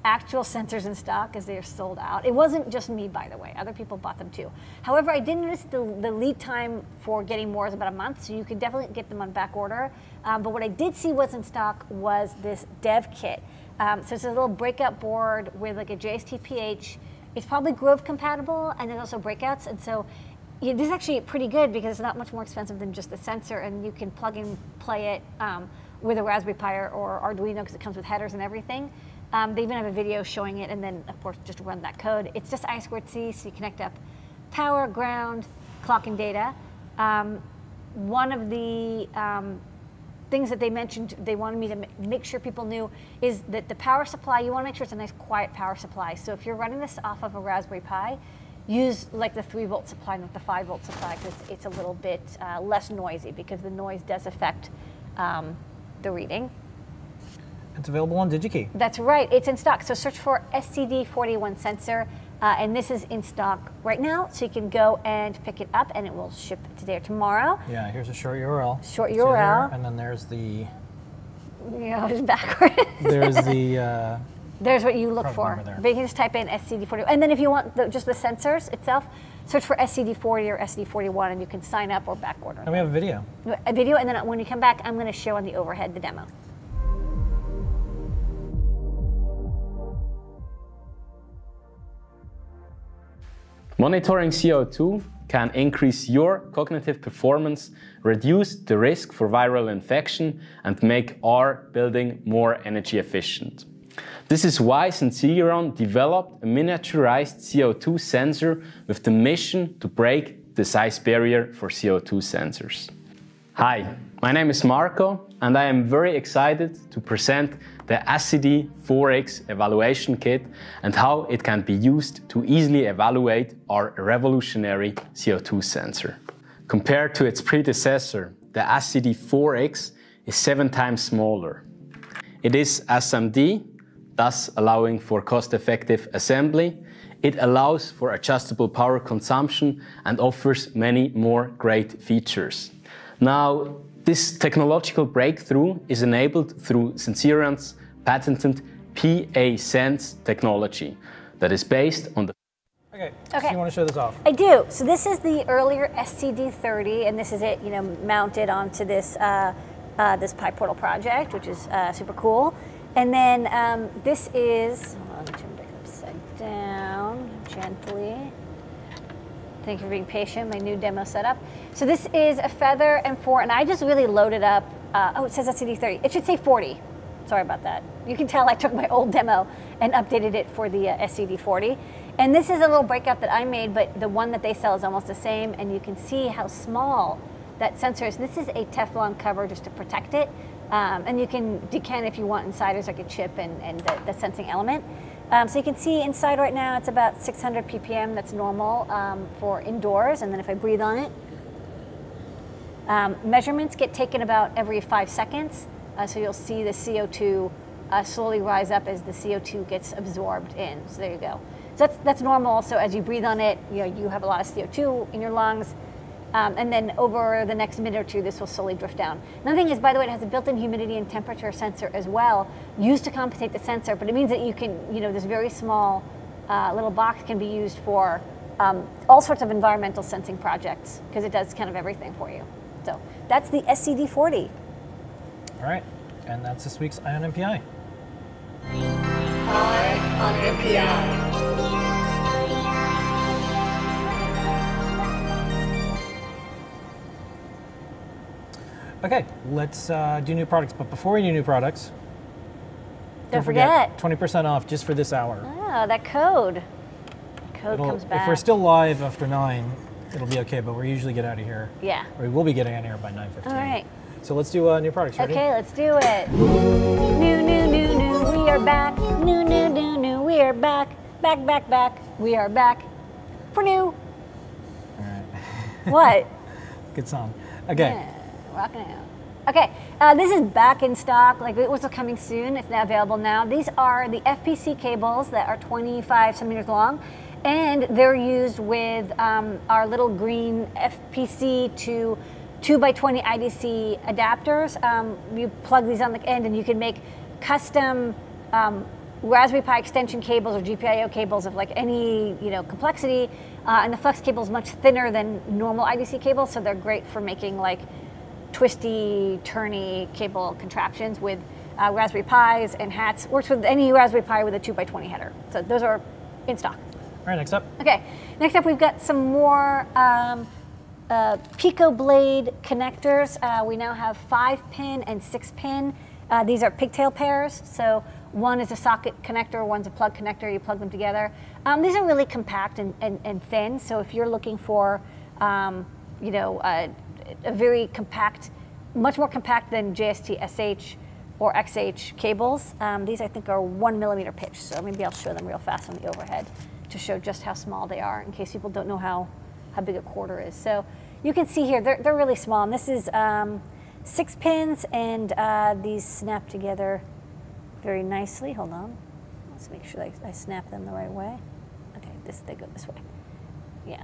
actual sensors in stock as they are sold out. It wasn't just me, by the way. Other people bought them too. However, I did notice the, the lead time for getting more is about a month, so you could definitely get them on back order. Um, but what I did see was in stock was this dev kit. Um, so it's a little breakout board with like a JSTPH. It's probably Grove compatible, and there's also breakouts. And so yeah, this is actually pretty good because it's not much more expensive than just the sensor, and you can plug and play it um, with a Raspberry Pi or, Arduino because it comes with headers and everything. Um, they even have a video showing it, and then of course just run that code. It's just I2C, so you connect up power, ground, clock, and data. Um, one of the um, things that they mentioned they wanted me to ma- make sure people knew is that the power supply you want to make sure it's a nice quiet power supply. So if you're running this off of a raspberry pi use like the 3 volt supply not the 5 volt supply because it's a little bit uh, less noisy because the noise does affect um, the reading. It's available on DigiKey. that's right it's in stock. So search for scd41 sensor uh, and this is in stock right now so you can go and pick it up and it will ship today or tomorrow Yeah, here's a short URL. Short? URL. And then there's the you *laughs* know just backward there's the *laughs* uh, There's what you look for. But you can just type in SCD40. And then if you want the, just the sensors itself, search for SCD40 or SCD41 and you can sign up or back order. and we have a video. a video, and then when you come back, I'm going to show on the overhead the demo. Monitoring CO2 can increase your cognitive performance, reduce the risk for viral infection, and make our building more energy efficient. This is why Sensirion developed a miniaturized CO2 sensor with the mission to break the size barrier for CO2 sensors. Hi, my name is Marco, and I am very excited to present the SCD4X evaluation kit and how it can be used to easily evaluate our revolutionary CO2 sensor. Compared to its predecessor, the SCD4X is seven times smaller. It is SMD, thus allowing for cost-effective assembly. It allows for adjustable power consumption and offers many more great features. Now, this technological breakthrough is enabled through Sensirion's patented PA-Sense technology that is based on the Okay. Okay. So you want to show this off? I do. So this is the earlier SCD30, and this is it, you know, mounted onto this uh, uh, this PyPortal project, which is uh, super cool. And then um, this is, hold on, let me turn it upside down gently. Thank you for being patient. My new demo setup. So this is a Feather M4, and I just really loaded up uh, oh, it says SCD30. It should say 40. Sorry about that. You can tell I took my old demo and updated it for the uh, SCD40. And this is a little breakout that I made, but the one that they sell is almost the same. And you can see how small that sensor is. This is a Teflon cover just to protect it. Um, and you can decap if you want inside. There's like a chip and, and the, the sensing element. Um, so you can see inside right now it's about 600 ppm. That's normal um, for indoors. And then if I breathe on it, um, measurements get taken about every five seconds, uh, so you'll see the CO2 uh, slowly rise up as the CO2 gets absorbed in. So there you go. So that's, that's normal. So as you breathe on it, you, know, you have a lot of CO2 in your lungs. Um, and then over the next minute or two, this will slowly drift down. Another thing is, by the way, it has a built-in humidity and temperature sensor as well, used to compensate the sensor. But it means that you can, you know, this very small uh, little box can be used for um, all sorts of environmental sensing projects because it does kind of everything for you. So that's the SCD40. All right, and that's this week's Eye on NPI. Okay, let's uh, do new products. But before we do new products, Don't forget. twenty percent off just for this hour. Oh, that code. Code It'll- comes back. if we're still live after nine, it'll be okay. But we usually get out of here. Yeah. We will be getting out of here by nine fifteen. All right. So let's do uh, new products. Ready? Okay, let's do it. New, new, new, new, we are back. New, new, new, new, we are back. Back, back, back. We are back for new. All right. What? *laughs* Good song. Okay. Yeah, rocking out. Okay, uh, this is back in stock. Like it was coming soon. It's now available now. These are the FPC cables that are 25 centimeters long, and they're used with um, our little green FPC to 2 by 20 IDC adapters. Um, you plug these on the end, and you can make custom. Um, Raspberry Pi extension cables or GPIO cables of like any you know complexity, uh, and the flex cable is much thinner than normal IDC cables, so they're great for making like twisty, turny cable contraptions with uh, Raspberry Pis and hats. Works with any Raspberry Pi with a 2x20 header. So those are in stock. All right. Next up. Okay, next up we've got some more um, uh, Pico Blade connectors. Uh, we now have five pin and six pin. Uh, these are pigtail pairs. So one is a socket connector, one's a plug connector. You plug them together. Um, these are really compact and, and, and thin. So if you're looking for, um, you know, a, a very compact, much more compact than JST SH or XH cables. Um, these I think are one millimeter pitch, so maybe I'll show them real fast on the overhead to show just how small they are in case people don't know how, how big a quarter is. So you can see here, they're, they're really small. And this is um, six pins and uh, these snap together very nicely. Hold on. Let's make sure I, I snap them the right way. Okay, this, they go this way. Yeah.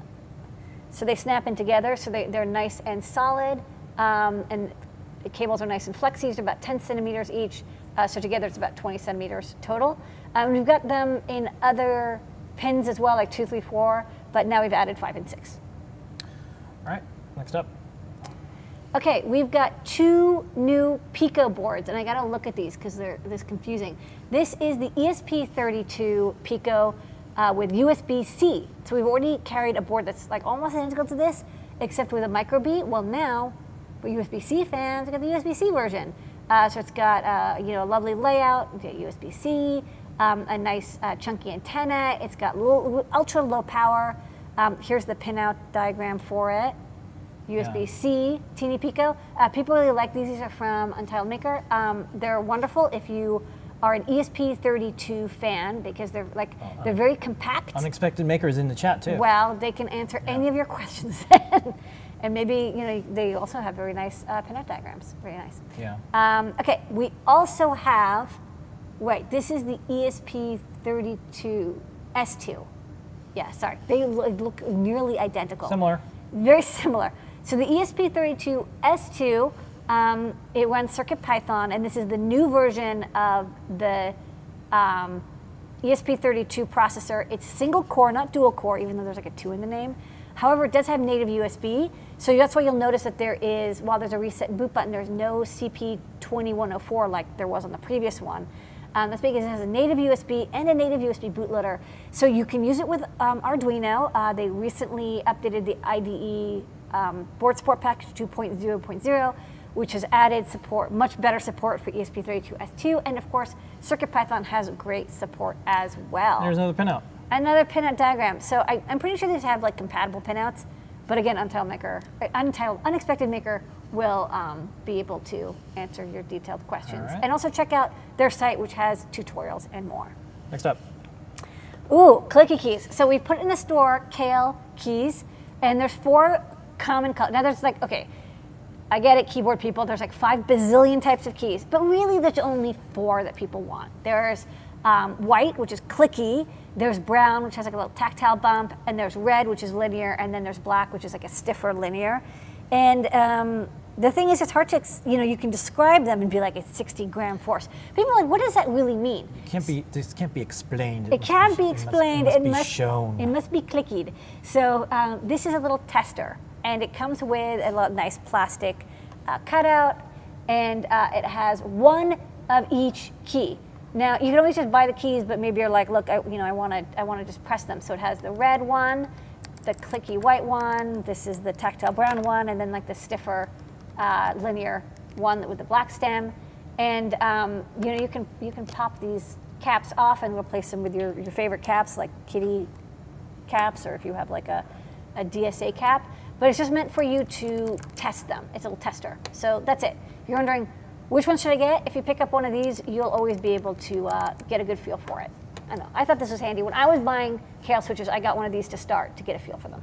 So they snap in together, so they, they're nice and solid. Um, and the cables are nice and flexy, they're about 10 centimeters each. Uh, so together it's about 20 centimeters total. Um, we've got them in other pins as well, like two, three, four, but now we've added five and six. All right. Next up. Okay, we've got two new Pico boards, and I gotta look at these because they're this confusing. This is the ESP32 Pico uh, with USB-C. So we've already carried a board that's like almost identical to this, except with a micro B. Well, now for USB-C fans, we got the USB-C version. Uh, so it's got uh, you know a lovely layout. We've got USB-C, um, a nice uh, chunky antenna. It's got low, ultra low power. Um, here's the pinout diagram for it. USB-C, TinyPICO. Uh, people really like these. These are from Untitled Maker. Um, they're wonderful if you are an ESP32 fan because they're like they're very compact. Unexpected Maker is in the chat too. Well, they can answer any of your *laughs* questions, and maybe you know they also have very nice uh, pinout diagrams. Very nice. Yeah. Um, okay, we also have. Wait, this is the ESP32 S2. Yeah, sorry, they lo- look nearly identical Similar. very similar. So the E ESP32 S2, um, it runs CircuitPython, and this is the new version of the um, ESP32 processor. It's single core, not dual core, even though there's like a two in the name. However, it does have native USB, so that's why you'll notice that there is, while there's a reset and boot button, there's no CP2104 like there was on the previous one. Um, that's because it has a native USB and a native USB bootloader. So you can use it with um, Arduino. Uh, they recently updated the IDE um, board support package 2.0.0 which has added support, much better support for E ESP32S2, and of course, CircuitPython has great support as well. There's another pinout. Another pinout diagram. So I, I'm pretty sure these have like compatible pinouts, but again, Untitled Maker, uh, Untitled, Unexpected Maker will um, be able to answer your detailed questions. Right. And also check out their site, which has tutorials and more. Next up. Ooh, clicky keys. So we put in the store Kailh keys, and there's four common colors. Now there's like, okay, I get it, keyboard people. There's like five bazillion types of keys, but really there's only four that people want. There's um, white, which is clicky. There's brown, which has like a little tactile bump, and there's red, which is linear, and then there's black, which is like a stiffer linear. And um, the thing is, it's hard to, you know, you can describe them and be like, it's 60 gram force. People are like, what does that really mean? It can't be. This can't be explained. It must can be it must- explained. It must, be shown. It must be clickied. So um, this is a little tester, and it comes with a nice plastic uh, cutout, and uh, it has one of each key. Now you can always just buy the keys, but maybe you're like, look, I, you know, I want to, I want to just press them. So it has the red one, the clicky white one. This is the tactile brown one, and then like the stiffer uh, linear one with the black stem. And um, you know, you can you can pop these caps off and replace them with your, your favorite caps, like kitty caps, or if you have like a, a DSA cap. But it's just meant for you to test them. It's a little tester. So that's it. If you're wondering which one should I get, if you pick up one of these, you'll always be able to uh, get a good feel for it. I know. I thought this was handy. When I was buying Kailh switches, I got one of these to start to get a feel for them.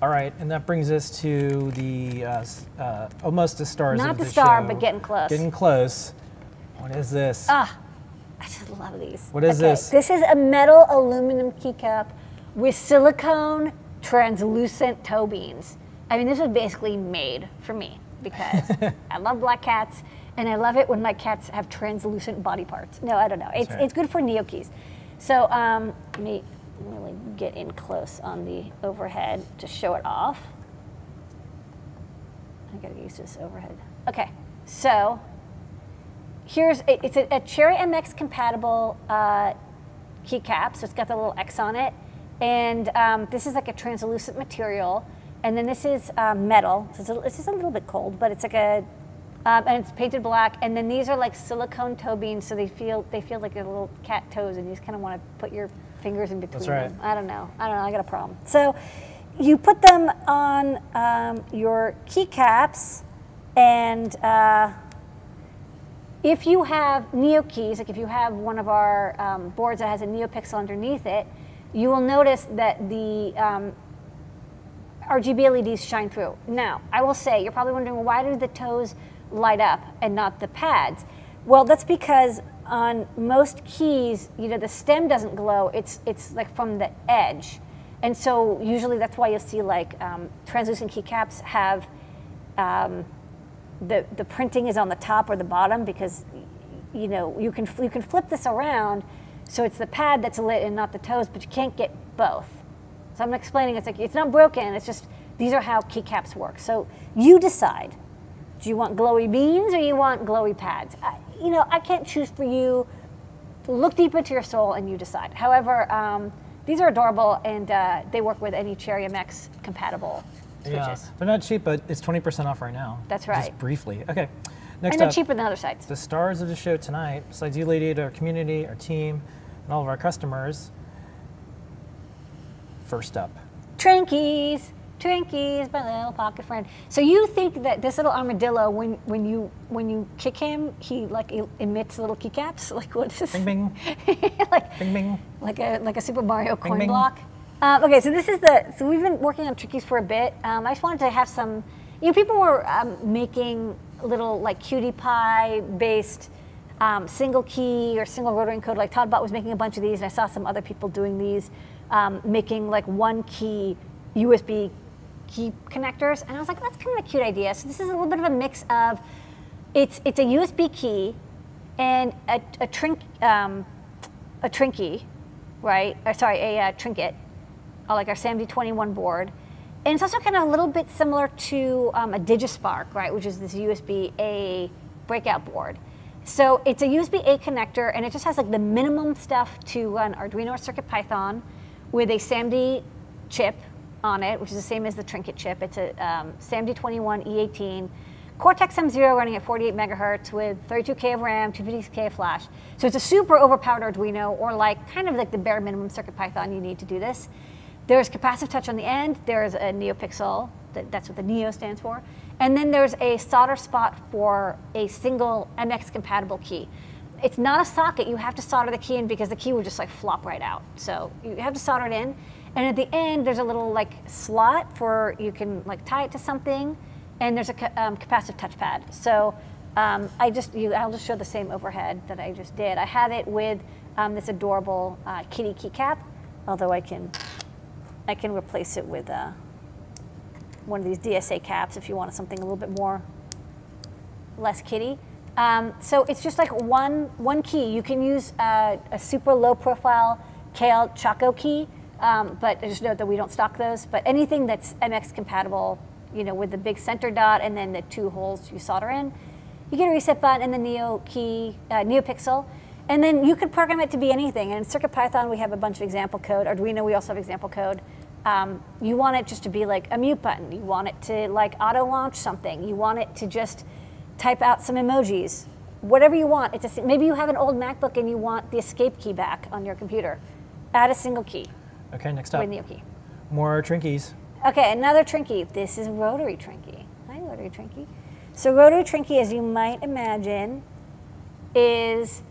All right, and that brings us to the uh, uh, almost the stars Not the the star, show. but getting close. Getting close. What is this? Ah, I just love these. What is Okay, this? This is a metal aluminum keycap with silicone translucent toe beans. I mean, this was basically made for me because *laughs* I love black cats and I love it when my cats have translucent body parts. No, I don't know. It's, right. it's good for NeoKeys. So um, let me really get in close on the overhead to show it off. I gotta use this overhead. Okay, so here's a, it's a, a Cherry MX compatible uh, keycap, so it's got the little X on it, and um, this is like a translucent material, and then this is um, metal. So it's a, is a little bit cold, but it's like a um, and it's painted black, and then these are like silicone toe beans, so they feel they feel like they're little cat toes, and you just kind of want to put your fingers in between right. them. I don't know. I don't know. I got a problem. So you put them on um, your keycaps, and uh, if you have NeoKeys, like if you have one of our um, boards that has a NeoPixel underneath it, you will notice that the um, RGB LEDs shine through. Now, I will say, you're probably wondering, well, why do the toes light up and not the pads? Well, that's because on most keys, you know, the stem doesn't glow. It's it's like from the edge, and so usually that's why you'll see like um, translucent keycaps have um, the the printing is on the top or the bottom because you know you can you can flip this around, so it's the pad that's lit and not the toes, but you can't get both. So I'm explaining. It's like it's not broken. It's just these are how keycaps work. So you decide. Do you want glowy beans or you want glowy pads? I, you know, I can't choose for you. Look deep into your soul and you decide. However, um, these are adorable and uh, they work with any Cherry MX compatible switches. yeah, they're not cheap, but it's 20% off right now. That's right. Just briefly. Okay. Next And they're up, cheaper than other sites. the stars of the show tonight, besides you, lady, to our community, our team, and all of our customers. First up, Trinkeys, Trinkeys, my little pocket friend. So you think that this little armadillo, when when you when you kick him, he like emits little keycaps? *laughs* Like what is this? bing bing, *laughs* like bing bing. like a like a Super Mario coin bing. block. Um, okay, so this is the so we've been working on Trinkeys for a bit. Um, I just wanted to have some. You know, people were um, making little like QT Py based um, single key or single rotary encode. Like todbot was making a bunch of these, and I saw some other people doing these, um, making like one key USB key connectors, and I was like, that's kind of a cute idea. So this is a little bit of a mix of it's it's a USB key and a, a trink um, a trinky, right? Or sorry, a uh, trinket, uh, like our SAMD21 board. And it's also kind of a little bit similar to um, a Digispark, right, which is this USB A breakout board. So it's a USB A connector, and it just has like the minimum stuff to run Arduino or CircuitPython with a SAMD chip on it, which is the same as the Trinket chip. It's a um, SAMD21 E18 Cortex M0 running at 48 megahertz with 32K of RAM, 256K of flash. So it's a super overpowered Arduino, or like kind of like the bare minimum CircuitPython you need to do this. There's capacitive touch on the end. There's a NeoPixel. That, that's what the Neo stands for. And then there's a solder spot for a single MX compatible key. It's not a socket. You have to solder the key in because the key would just like flop right out. So you have to solder it in. And at the end, there's a little like slot for you can like tie it to something. And there's a ca- um, capacitive touchpad. So um, I just you, I'll just show the same overhead that I just did. I have it with um, this adorable uh, kitty keycap, although I can I can replace it with uh, one of these DSA caps if you want something a little bit more less kitty. Um, so it's just like one one key. You can use uh, a super low profile Kailh Choc key, um, but just note that we don't stock those. But anything that's MX compatible, you know, with the big center dot and then the two holes you solder in, you get a reset button and the Neo key, uh, NeoPixel. And then you could program it to be anything. And in CircuitPython, we have a bunch of example code. Arduino, we also have example code. Um, you want it just to be like a mute button. You want it to like auto launch something. You want it to just type out some emojis. Whatever you want. It's a, maybe you have an old MacBook and you want the escape key back on your computer. Add a single key Okay, next up. Key. More Trinkeys. Okay, another trinkey. This is Rotary Trinkey. Hi, Rotary Trinkey. So Rotary Trinkey, as you might imagine, is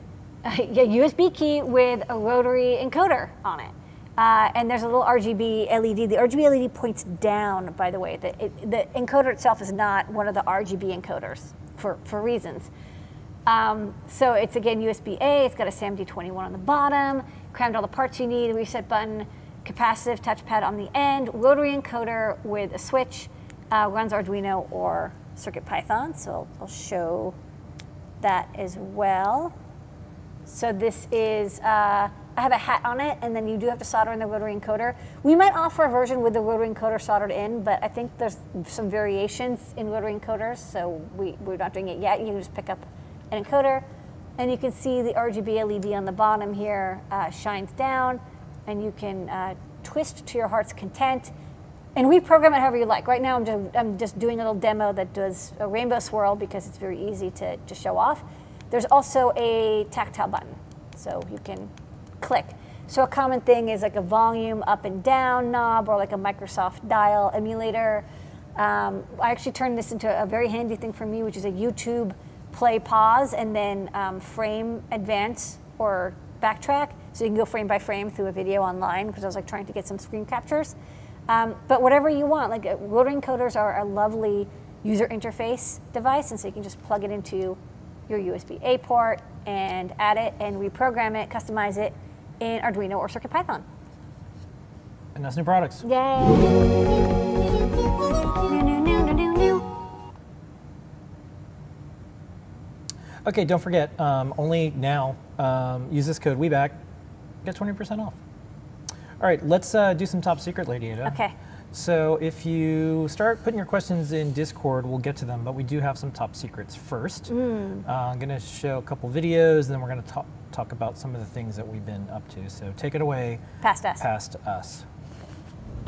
a USB key with a rotary encoder on it. Uh, and there's a little RGB LED. The RGB LED points down, by the way. The, it, the encoder itself is not one of the RGB encoders for, for reasons. Um, so it's again USB A, it's got a SAMD21 on the bottom, crammed all the parts you need, reset button, capacitive touchpad on the end, rotary encoder with a switch, uh, runs Arduino or CircuitPython. So I'll show that as well. So this is, uh, I have a hat on it, and then you do have to solder in the rotary encoder. We might offer a version with the rotary encoder soldered in, but I think there's some variations in rotary encoders, so we, we're not doing it yet. You can just pick up an encoder, and you can see the RGB LED on the bottom here uh, shines down, and you can uh, twist to your heart's content and reprogram it however you like. Right now, I'm just, I'm just doing a little demo that does a rainbow swirl because it's very easy to, to show off. There's also a tactile button, so you can click. So a common thing is like a volume up and down knob or like a Microsoft dial emulator. Um, I actually turned this into a very handy thing for me, which is a YouTube play pause and then um, frame advance or backtrack. So you can go frame by frame through a video online because I was like trying to get some screen captures. Um, but whatever you want, like rotary encoders are a lovely user interface device, and so you can just plug it into your USB A port and add it and reprogram it, customize it in Arduino or CircuitPython. And that's new products. Yay! Okay, don't forget, um, only now, um, use this code WEBACK, get 20% off. All right, let's uh, do some top secret, Lady Ada. Okay. So if you start putting your questions in Discord, we'll get to them, but we do have some top secrets first. Uh, I'm going to show a couple videos, and then we're going to talk, talk about some of the things that we've been up to. So take it away Past us. past us.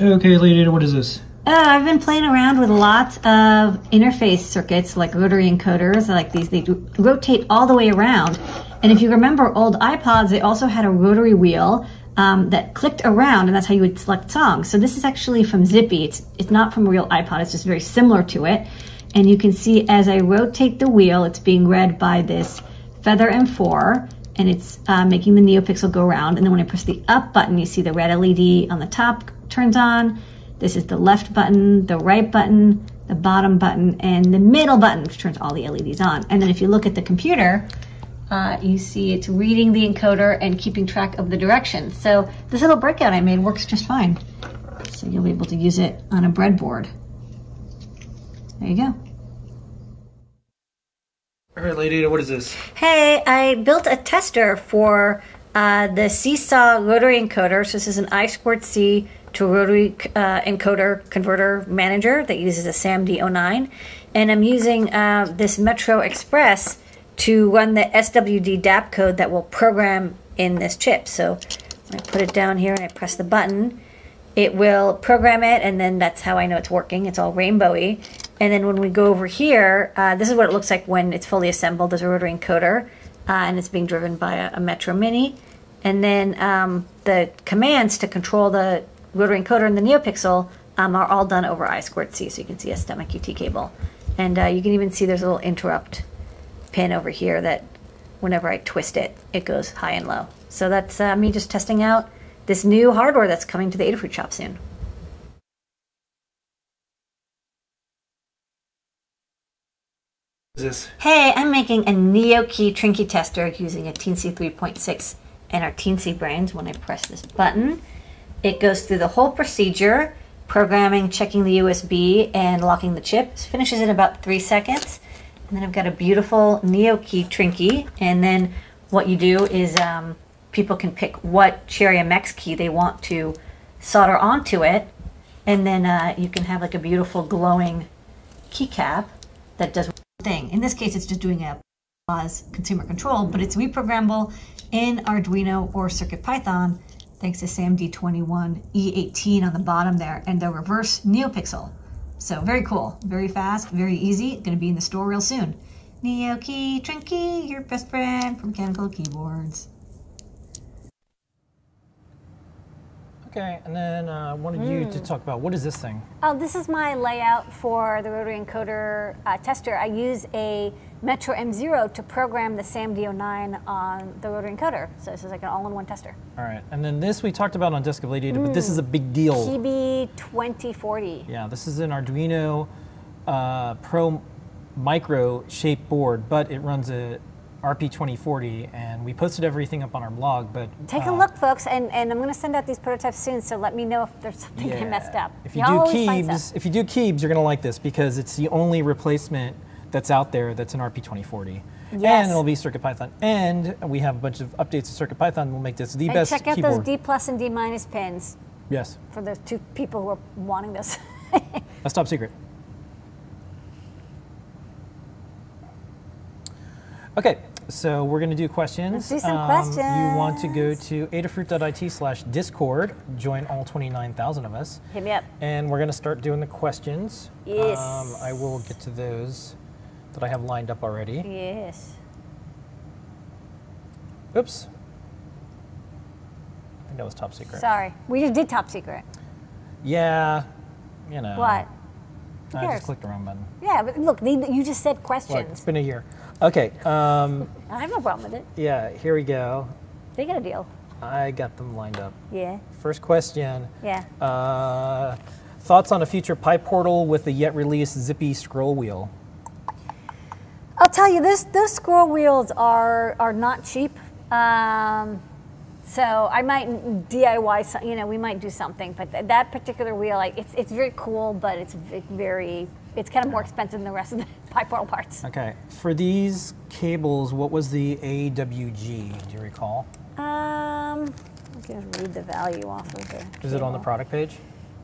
Okay, Lady Ada, what is this? Uh, I've been playing around with lots of interface circuits like rotary encoders, like these. They do- rotate all the way around. And if you remember old iPods, they also had a rotary wheel um, that clicked around, and that's how you would select songs. So this is actually from Zippy. It's it's not from a real iPod. It's just very similar to it. And you can see as I rotate the wheel, it's being read by this Feather M4, and it's uh, making the NeoPixel go around. And then when I press the up button, you see the red LED on the top turns on. This is the left button, the right button, the bottom button, and the middle button, which turns all the LEDs on. And then if you look at the computer, uh, you see it's reading the encoder and keeping track of the directions. So this little breakout I made works just fine. So you'll be able to use it on a breadboard. There you go. All right, Lady what is this? Hey, I built a tester for uh, the Seesaw rotary encoder. So this is an I squared C to rotary uh, encoder converter manager that uses a SAMD09. And I'm using uh, this Metro Express to run the SWD DAP code that will program in this chip. So I put it down here and I press the button, it will program it, and then that's how I know it's working. It's all rainbowy. And then when we go over here, uh, this is what it looks like when it's fully assembled as a rotary encoder, uh, and it's being driven by a, a Metro Mini. And then um, the commands to control the rotary encoder and the NeoPixel um, are all done over I squared C, so you can see a STEMMA QT cable. And uh, you can even see there's a little interrupt pin over here that whenever I twist it, it goes high and low. So that's uh, me just testing out this new hardware that's coming to the Adafruit shop soon. This Hey, I'm making a NeoKey Trinkey tester using a Teensy 3.6 and our Teensy brains. When I press this button, it goes through the whole procedure, programming, checking the USB, and locking the chip. It finishes in about three seconds. And then I've got a beautiful NeoKey Trinkey. And then what you do is um, people can pick what Cherry MX key they want to solder onto it. And then uh, you can have like a beautiful glowing keycap that does thing. In this case, it's just doing a pause consumer control, but it's reprogrammable in Arduino or CircuitPython thanks to SAMD21E18 on the bottom there and the reverse NeoPixel. So very cool, very fast, very easy. Going to be in the store real soon. NeoKey Trinkey, your best friend for mechanical keyboards. Okay, and then uh, I wanted you Hmm. to talk about what is this thing? Oh, this is my layout for the rotary encoder uh, tester. I use a Metro M0 to program the SAMD09 on the rotary encoder. So this is like an all-in-one tester. All right, and then this we talked about on Desk of Lady Ada, but this is a big deal. KB 2040. Yeah, this is an Arduino uh, Pro Micro shaped board, but it runs a RP2040, and we posted everything up on our blog. But Take uh, a look, folks, and, and I'm going to send out these prototypes soon, so let me know if there's something I messed up. If you Y'all do Keebs, if you do Keebs, you're gonna like this because it's the only replacement that's out there that's an RP2040. Yes. And it'll be CircuitPython. And we have a bunch of updates to CircuitPython. We'll make this the And best check out keyboard. those D plus and D minus pins yes, for those two people who are wanting this. *laughs* that's top secret. Okay, so we're going to do questions. Let's do some questions. You want to go to adafruit.it slash discord, join all 29,000 of us, Hit me up. and we're going to start doing the questions. Yes. Um, I will get to those that I have lined up already. Yes. Oops. I think that was top secret. Sorry. We just did top secret. Yeah, you know. What? I just clicked the wrong button. Yeah, but look, they, you just said Look, questions. it's been a year. Okay, um, I have no problem with it. yeah, here we go. They got a deal. I got them lined up. Yeah. First question. Yeah. Uh, thoughts on a future PyPortal with the yet released zippy scroll wheel? I'll tell you, this those scroll wheels are are not cheap. Um, so I might DIY, some, you know, we might do something. But th- that particular wheel, like, it's it's very cool, but it's very, it's kind of more expensive than the rest of the *laughs* PyPortal parts. Okay, for these cables, what was the AWG? Do you recall? Um, I can read the value off of the. Is it on the product page?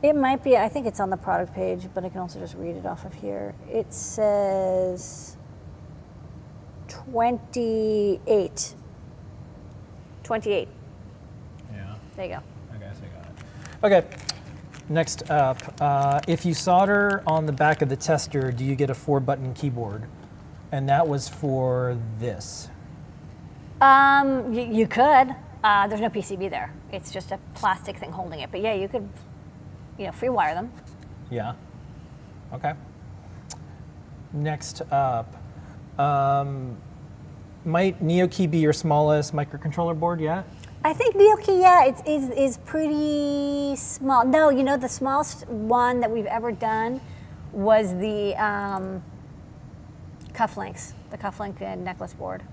It might be. I think it's on the product page, but I can also just read it off of here. It says 28. 28. Yeah. There you go. I guess I got it. Okay. Next up, uh, if you solder on the back of the tester, do you get a four-button keyboard? And that was for this. Um, you, you could. Uh, there's no PCB there. It's just a plastic thing holding it. But yeah, you could, you know, free wire them. Yeah. Okay. Next up, um, might NeoKey be your smallest microcontroller board yet? I think yeah, it's, is, is pretty small. No, you know, the smallest one that we've ever done was the um, cufflinks, the cufflink uh, necklace board.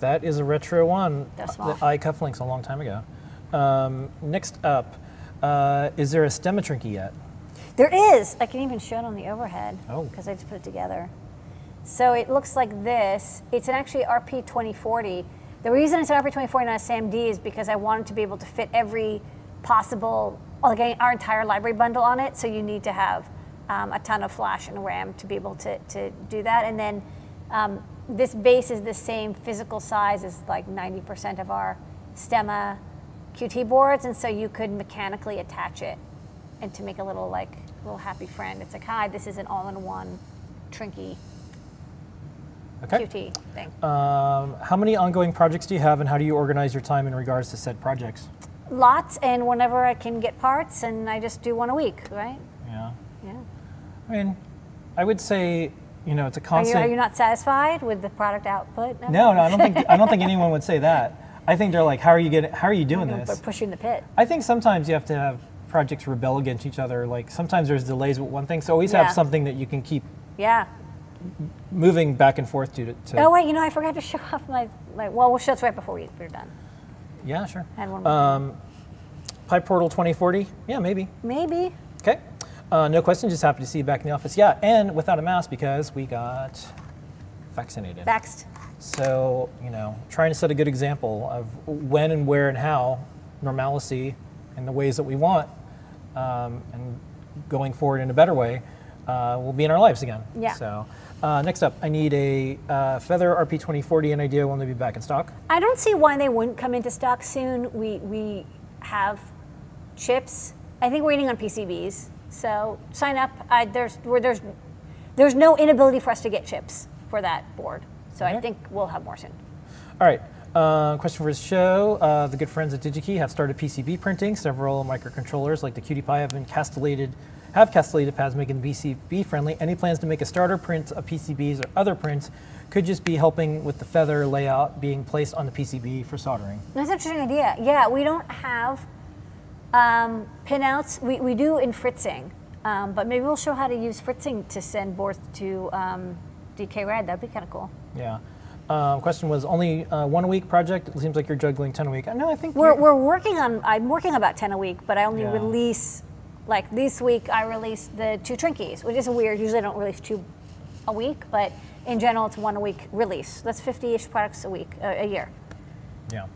That is a retro one. They're uh, small. The I cufflinks a long time ago. Um, next up, uh, is there a stemma trinkey yet? There is. I can even show it on the overhead Oh. because I just put it together. So it looks like this. It's an actually RP2040. The reason it's an RP2040 not a SAMD is because I wanted to be able to fit every possible, like our entire library bundle on it. So you need to have um, a ton of flash and RAM to be able to, to do that. And then um, this base is the same physical size as like 90% of our Stemma QT boards. And so you could mechanically attach it and to make a little like little happy friend. It's like, hi, this is an all-in-one Trinkey Okay. QT thing. Um, how many ongoing projects do you have, and how do you organize your time in regards to said projects? Lots, and whenever I can get parts, and I just do one a week, right? Yeah. Yeah. I mean, I would say, you know, it's a Are you, constant. are you not satisfied with the product output? of no, no, I don't think I don't think anyone would say that. I think they're like, how are you getting? How are you doing this? Push you in the pit. I think sometimes you have to have projects rebel against each other. Like sometimes there's delays with one thing, so always Yeah. have something that you can keep Yeah. Moving back and forth to. to Oh wait, you know I forgot to *laughs* show off my my. Well, we'll show it right before we, we're done. Yeah, sure. And one more. Um, PyPortal 2040. Yeah, maybe. Maybe. Okay. Uh, no question. Just happy to see you back in the office. Yeah, and without a mask because we got vaccinated. Vaxxed. So, you know, trying to set a good example of when and where and how normalcy in the ways that we want um, and going forward in a better way uh, will be in our lives again. Yeah. So, uh, next up, I need a uh, Feather RP 2040 and idea when they be back in stock. I don't see why they wouldn't come into stock soon. We we have chips. I think we're waiting on PCBs. So sign up. I, there's there's there's no inability for us to get chips for that board. So I think we'll have more soon. All right. Uh, question for his show. Uh, the good friends at DigiKey have started PCB printing. Several microcontrollers like the QT Py have been castellated, have castellated pads making them PCB friendly. Any plans to make a starter print of PCBs or other prints could just be helping with the feather layout being placed on the PCB for soldering. That's an interesting idea. Yeah, we don't have um, pinouts. We, we do in fritzing, um, but maybe we'll show how to use fritzing to send boards to um, DK Red. That'd be kind of cool. Yeah. Um, question was only uh, one a week project. It seems like you're juggling 10 a week. No, I think We're, we're working on, I'm working about 10 a week, but I only Yeah. release, like this week, I released the two Trinkeys, which is weird. Usually I don't release two a week, but in general, it's one a week release. That's 50 ish products a week, uh, a year. yeah.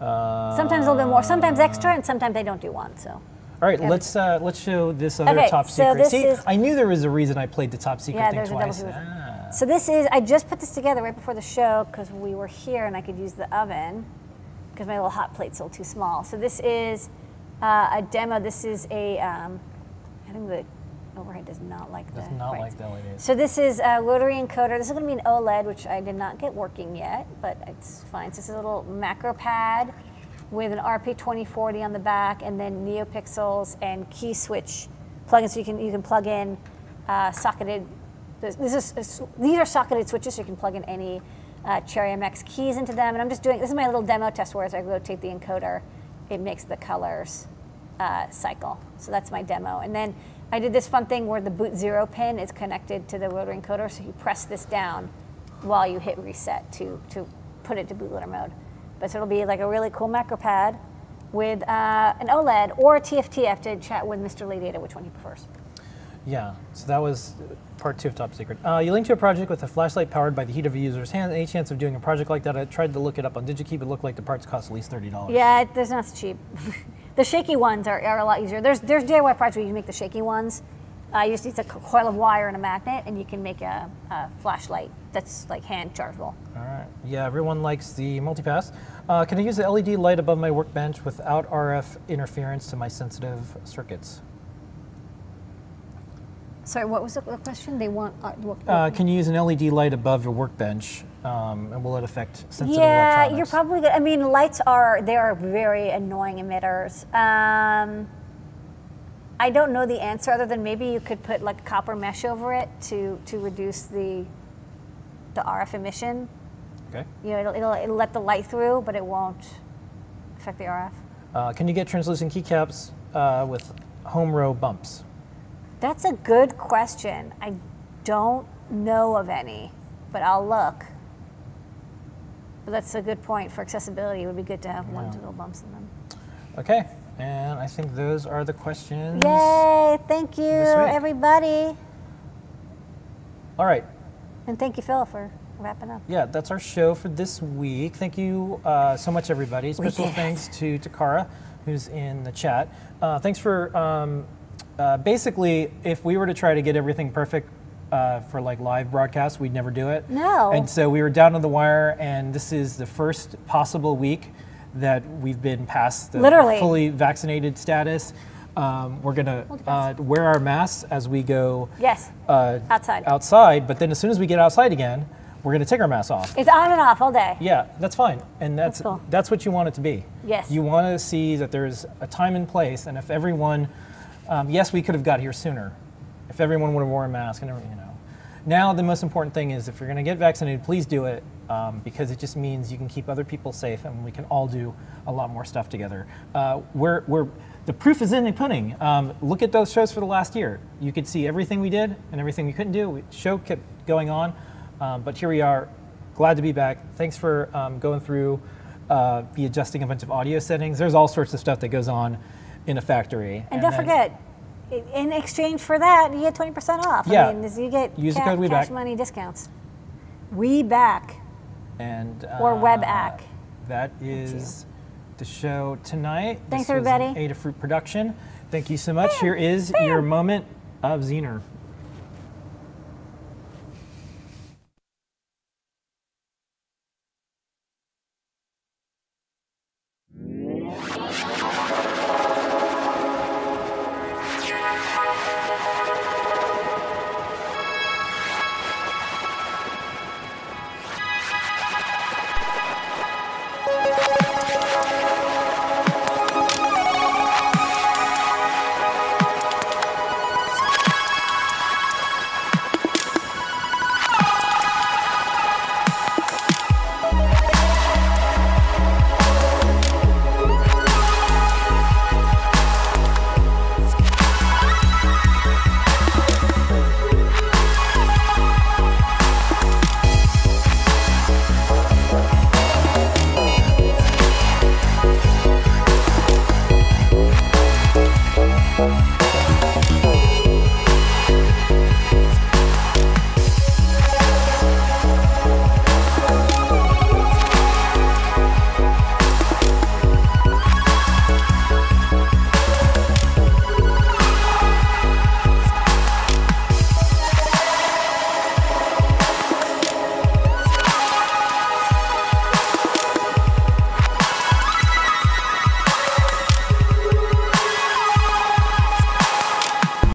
Uh, Sometimes a little bit more, sometimes extra, and sometimes they don't do one. So All right, Yeah. let's uh, let's show this other Okay, top so secret. this See, is- I knew there was a reason I played the top secret Yeah, thing there's a double twice. Ah. So this is, I just put this together right before the show because we were here and I could use the oven because my little hot plate's a little too small. So this is uh, a demo. This is a, um, I think the overhead does not like the Does not like the LEDs. So this is a rotary encoder. This is going to be an OLED, which I did not get working yet, but it's fine. So this is a little macro pad with an RP2040 on the back, and then NeoPixels and key switch plugins. So you can you can plug in uh, socketed. This, this is these are socketed switches, so you can plug in any uh, Cherry MX keys into them. And I'm just doing this is my little demo test where as I rotate the encoder, it makes the colors uh, cycle. So that's my demo. And then I did this fun thing where the boot zero pin is connected to the rotary encoder, so you press this down while you hit reset to, to put it to bootloader mode. But so it'll be like a really cool macro pad with uh, an OLED or a TFT. I have to chat with Mr. Lady Ada which one he prefers. Yeah, so that was part two of Top Secret. Uh, you linked to a project with a flashlight powered by the heat of a user's hand. Any chance of doing a project like that? I tried to look it up on DigiKey, but it looked like the parts cost at least $30. Yeah, it, there's not so cheap. *laughs* the shaky ones are, are a lot easier. There's there's DIY projects where you can make the shaky ones. Uh, you just need a coil of wire and a magnet, and you can make a, a flashlight that's like hand chargeable. All right. Yeah, everyone likes the multipass. Uh, can I use the LED light above my workbench without RF interference to my sensitive circuits? Sorry, what was the question? They want. Uh, what, Uh, can you use an LED light above your workbench, um, and will it affect sensitive yeah, electronics? you're probably good. I mean, lights are they are very annoying emitters. Um, I don't know the answer other than maybe you could put like copper mesh over it to to reduce the the RF emission. Okay. You know, it'll, it'll, it'll let the light through, but it won't affect the RF. Uh, can you get translucent keycaps uh, with home row bumps? That's a good question. I don't know of any, but I'll look. But that's a good point for accessibility. It would be good to have one Yeah. with little bumps in them. Okay, and I think those are the questions. Yay! Thank you, everybody. All right. And thank you, Phil, for wrapping up. Yeah, that's our show for this week. Thank you uh, so much, everybody. Special thanks to Takara, who's in the chat. Uh, thanks for um, uh, basically, if we were to try to get everything perfect uh, for like live broadcasts, we'd never do it. No. And so we were down on the wire, and this is the first possible week that we've been past the Literally. fully vaccinated status. Um, we're gonna uh, wear our masks as we go Yes. uh, Outside. outside, but then as soon as we get outside again, we're gonna take our masks off. It's on and off all day. Yeah, that's fine, and that's That's cool. that's what you want it to be. Yes. You want to see that there's a time and place, and if everyone, um, yes, we could have got here sooner, if everyone would have worn a mask and everything, you know. Now the most important thing is if you're going to get vaccinated, please do it um, because it just means you can keep other people safe, and we can all do a lot more stuff together. Uh, we're, we're the proof is in the pudding. Um, look at those shows for the last year. You could see everything we did and everything we couldn't do. The show kept going on, um, but here we are. Glad to be back. Thanks for um, going through uh, the adjusting a bunch of audio settings. There's all sorts of stuff that goes on in a factory. And, don't then- forget, in exchange for that, you get 20% off. Yeah. I mean, you get Use the code cash money discounts. We back and or uh, WebAC. That is the show tonight. Thanks, this everybody. Adafruit production. Thank you so much. Here is your moment of Zener.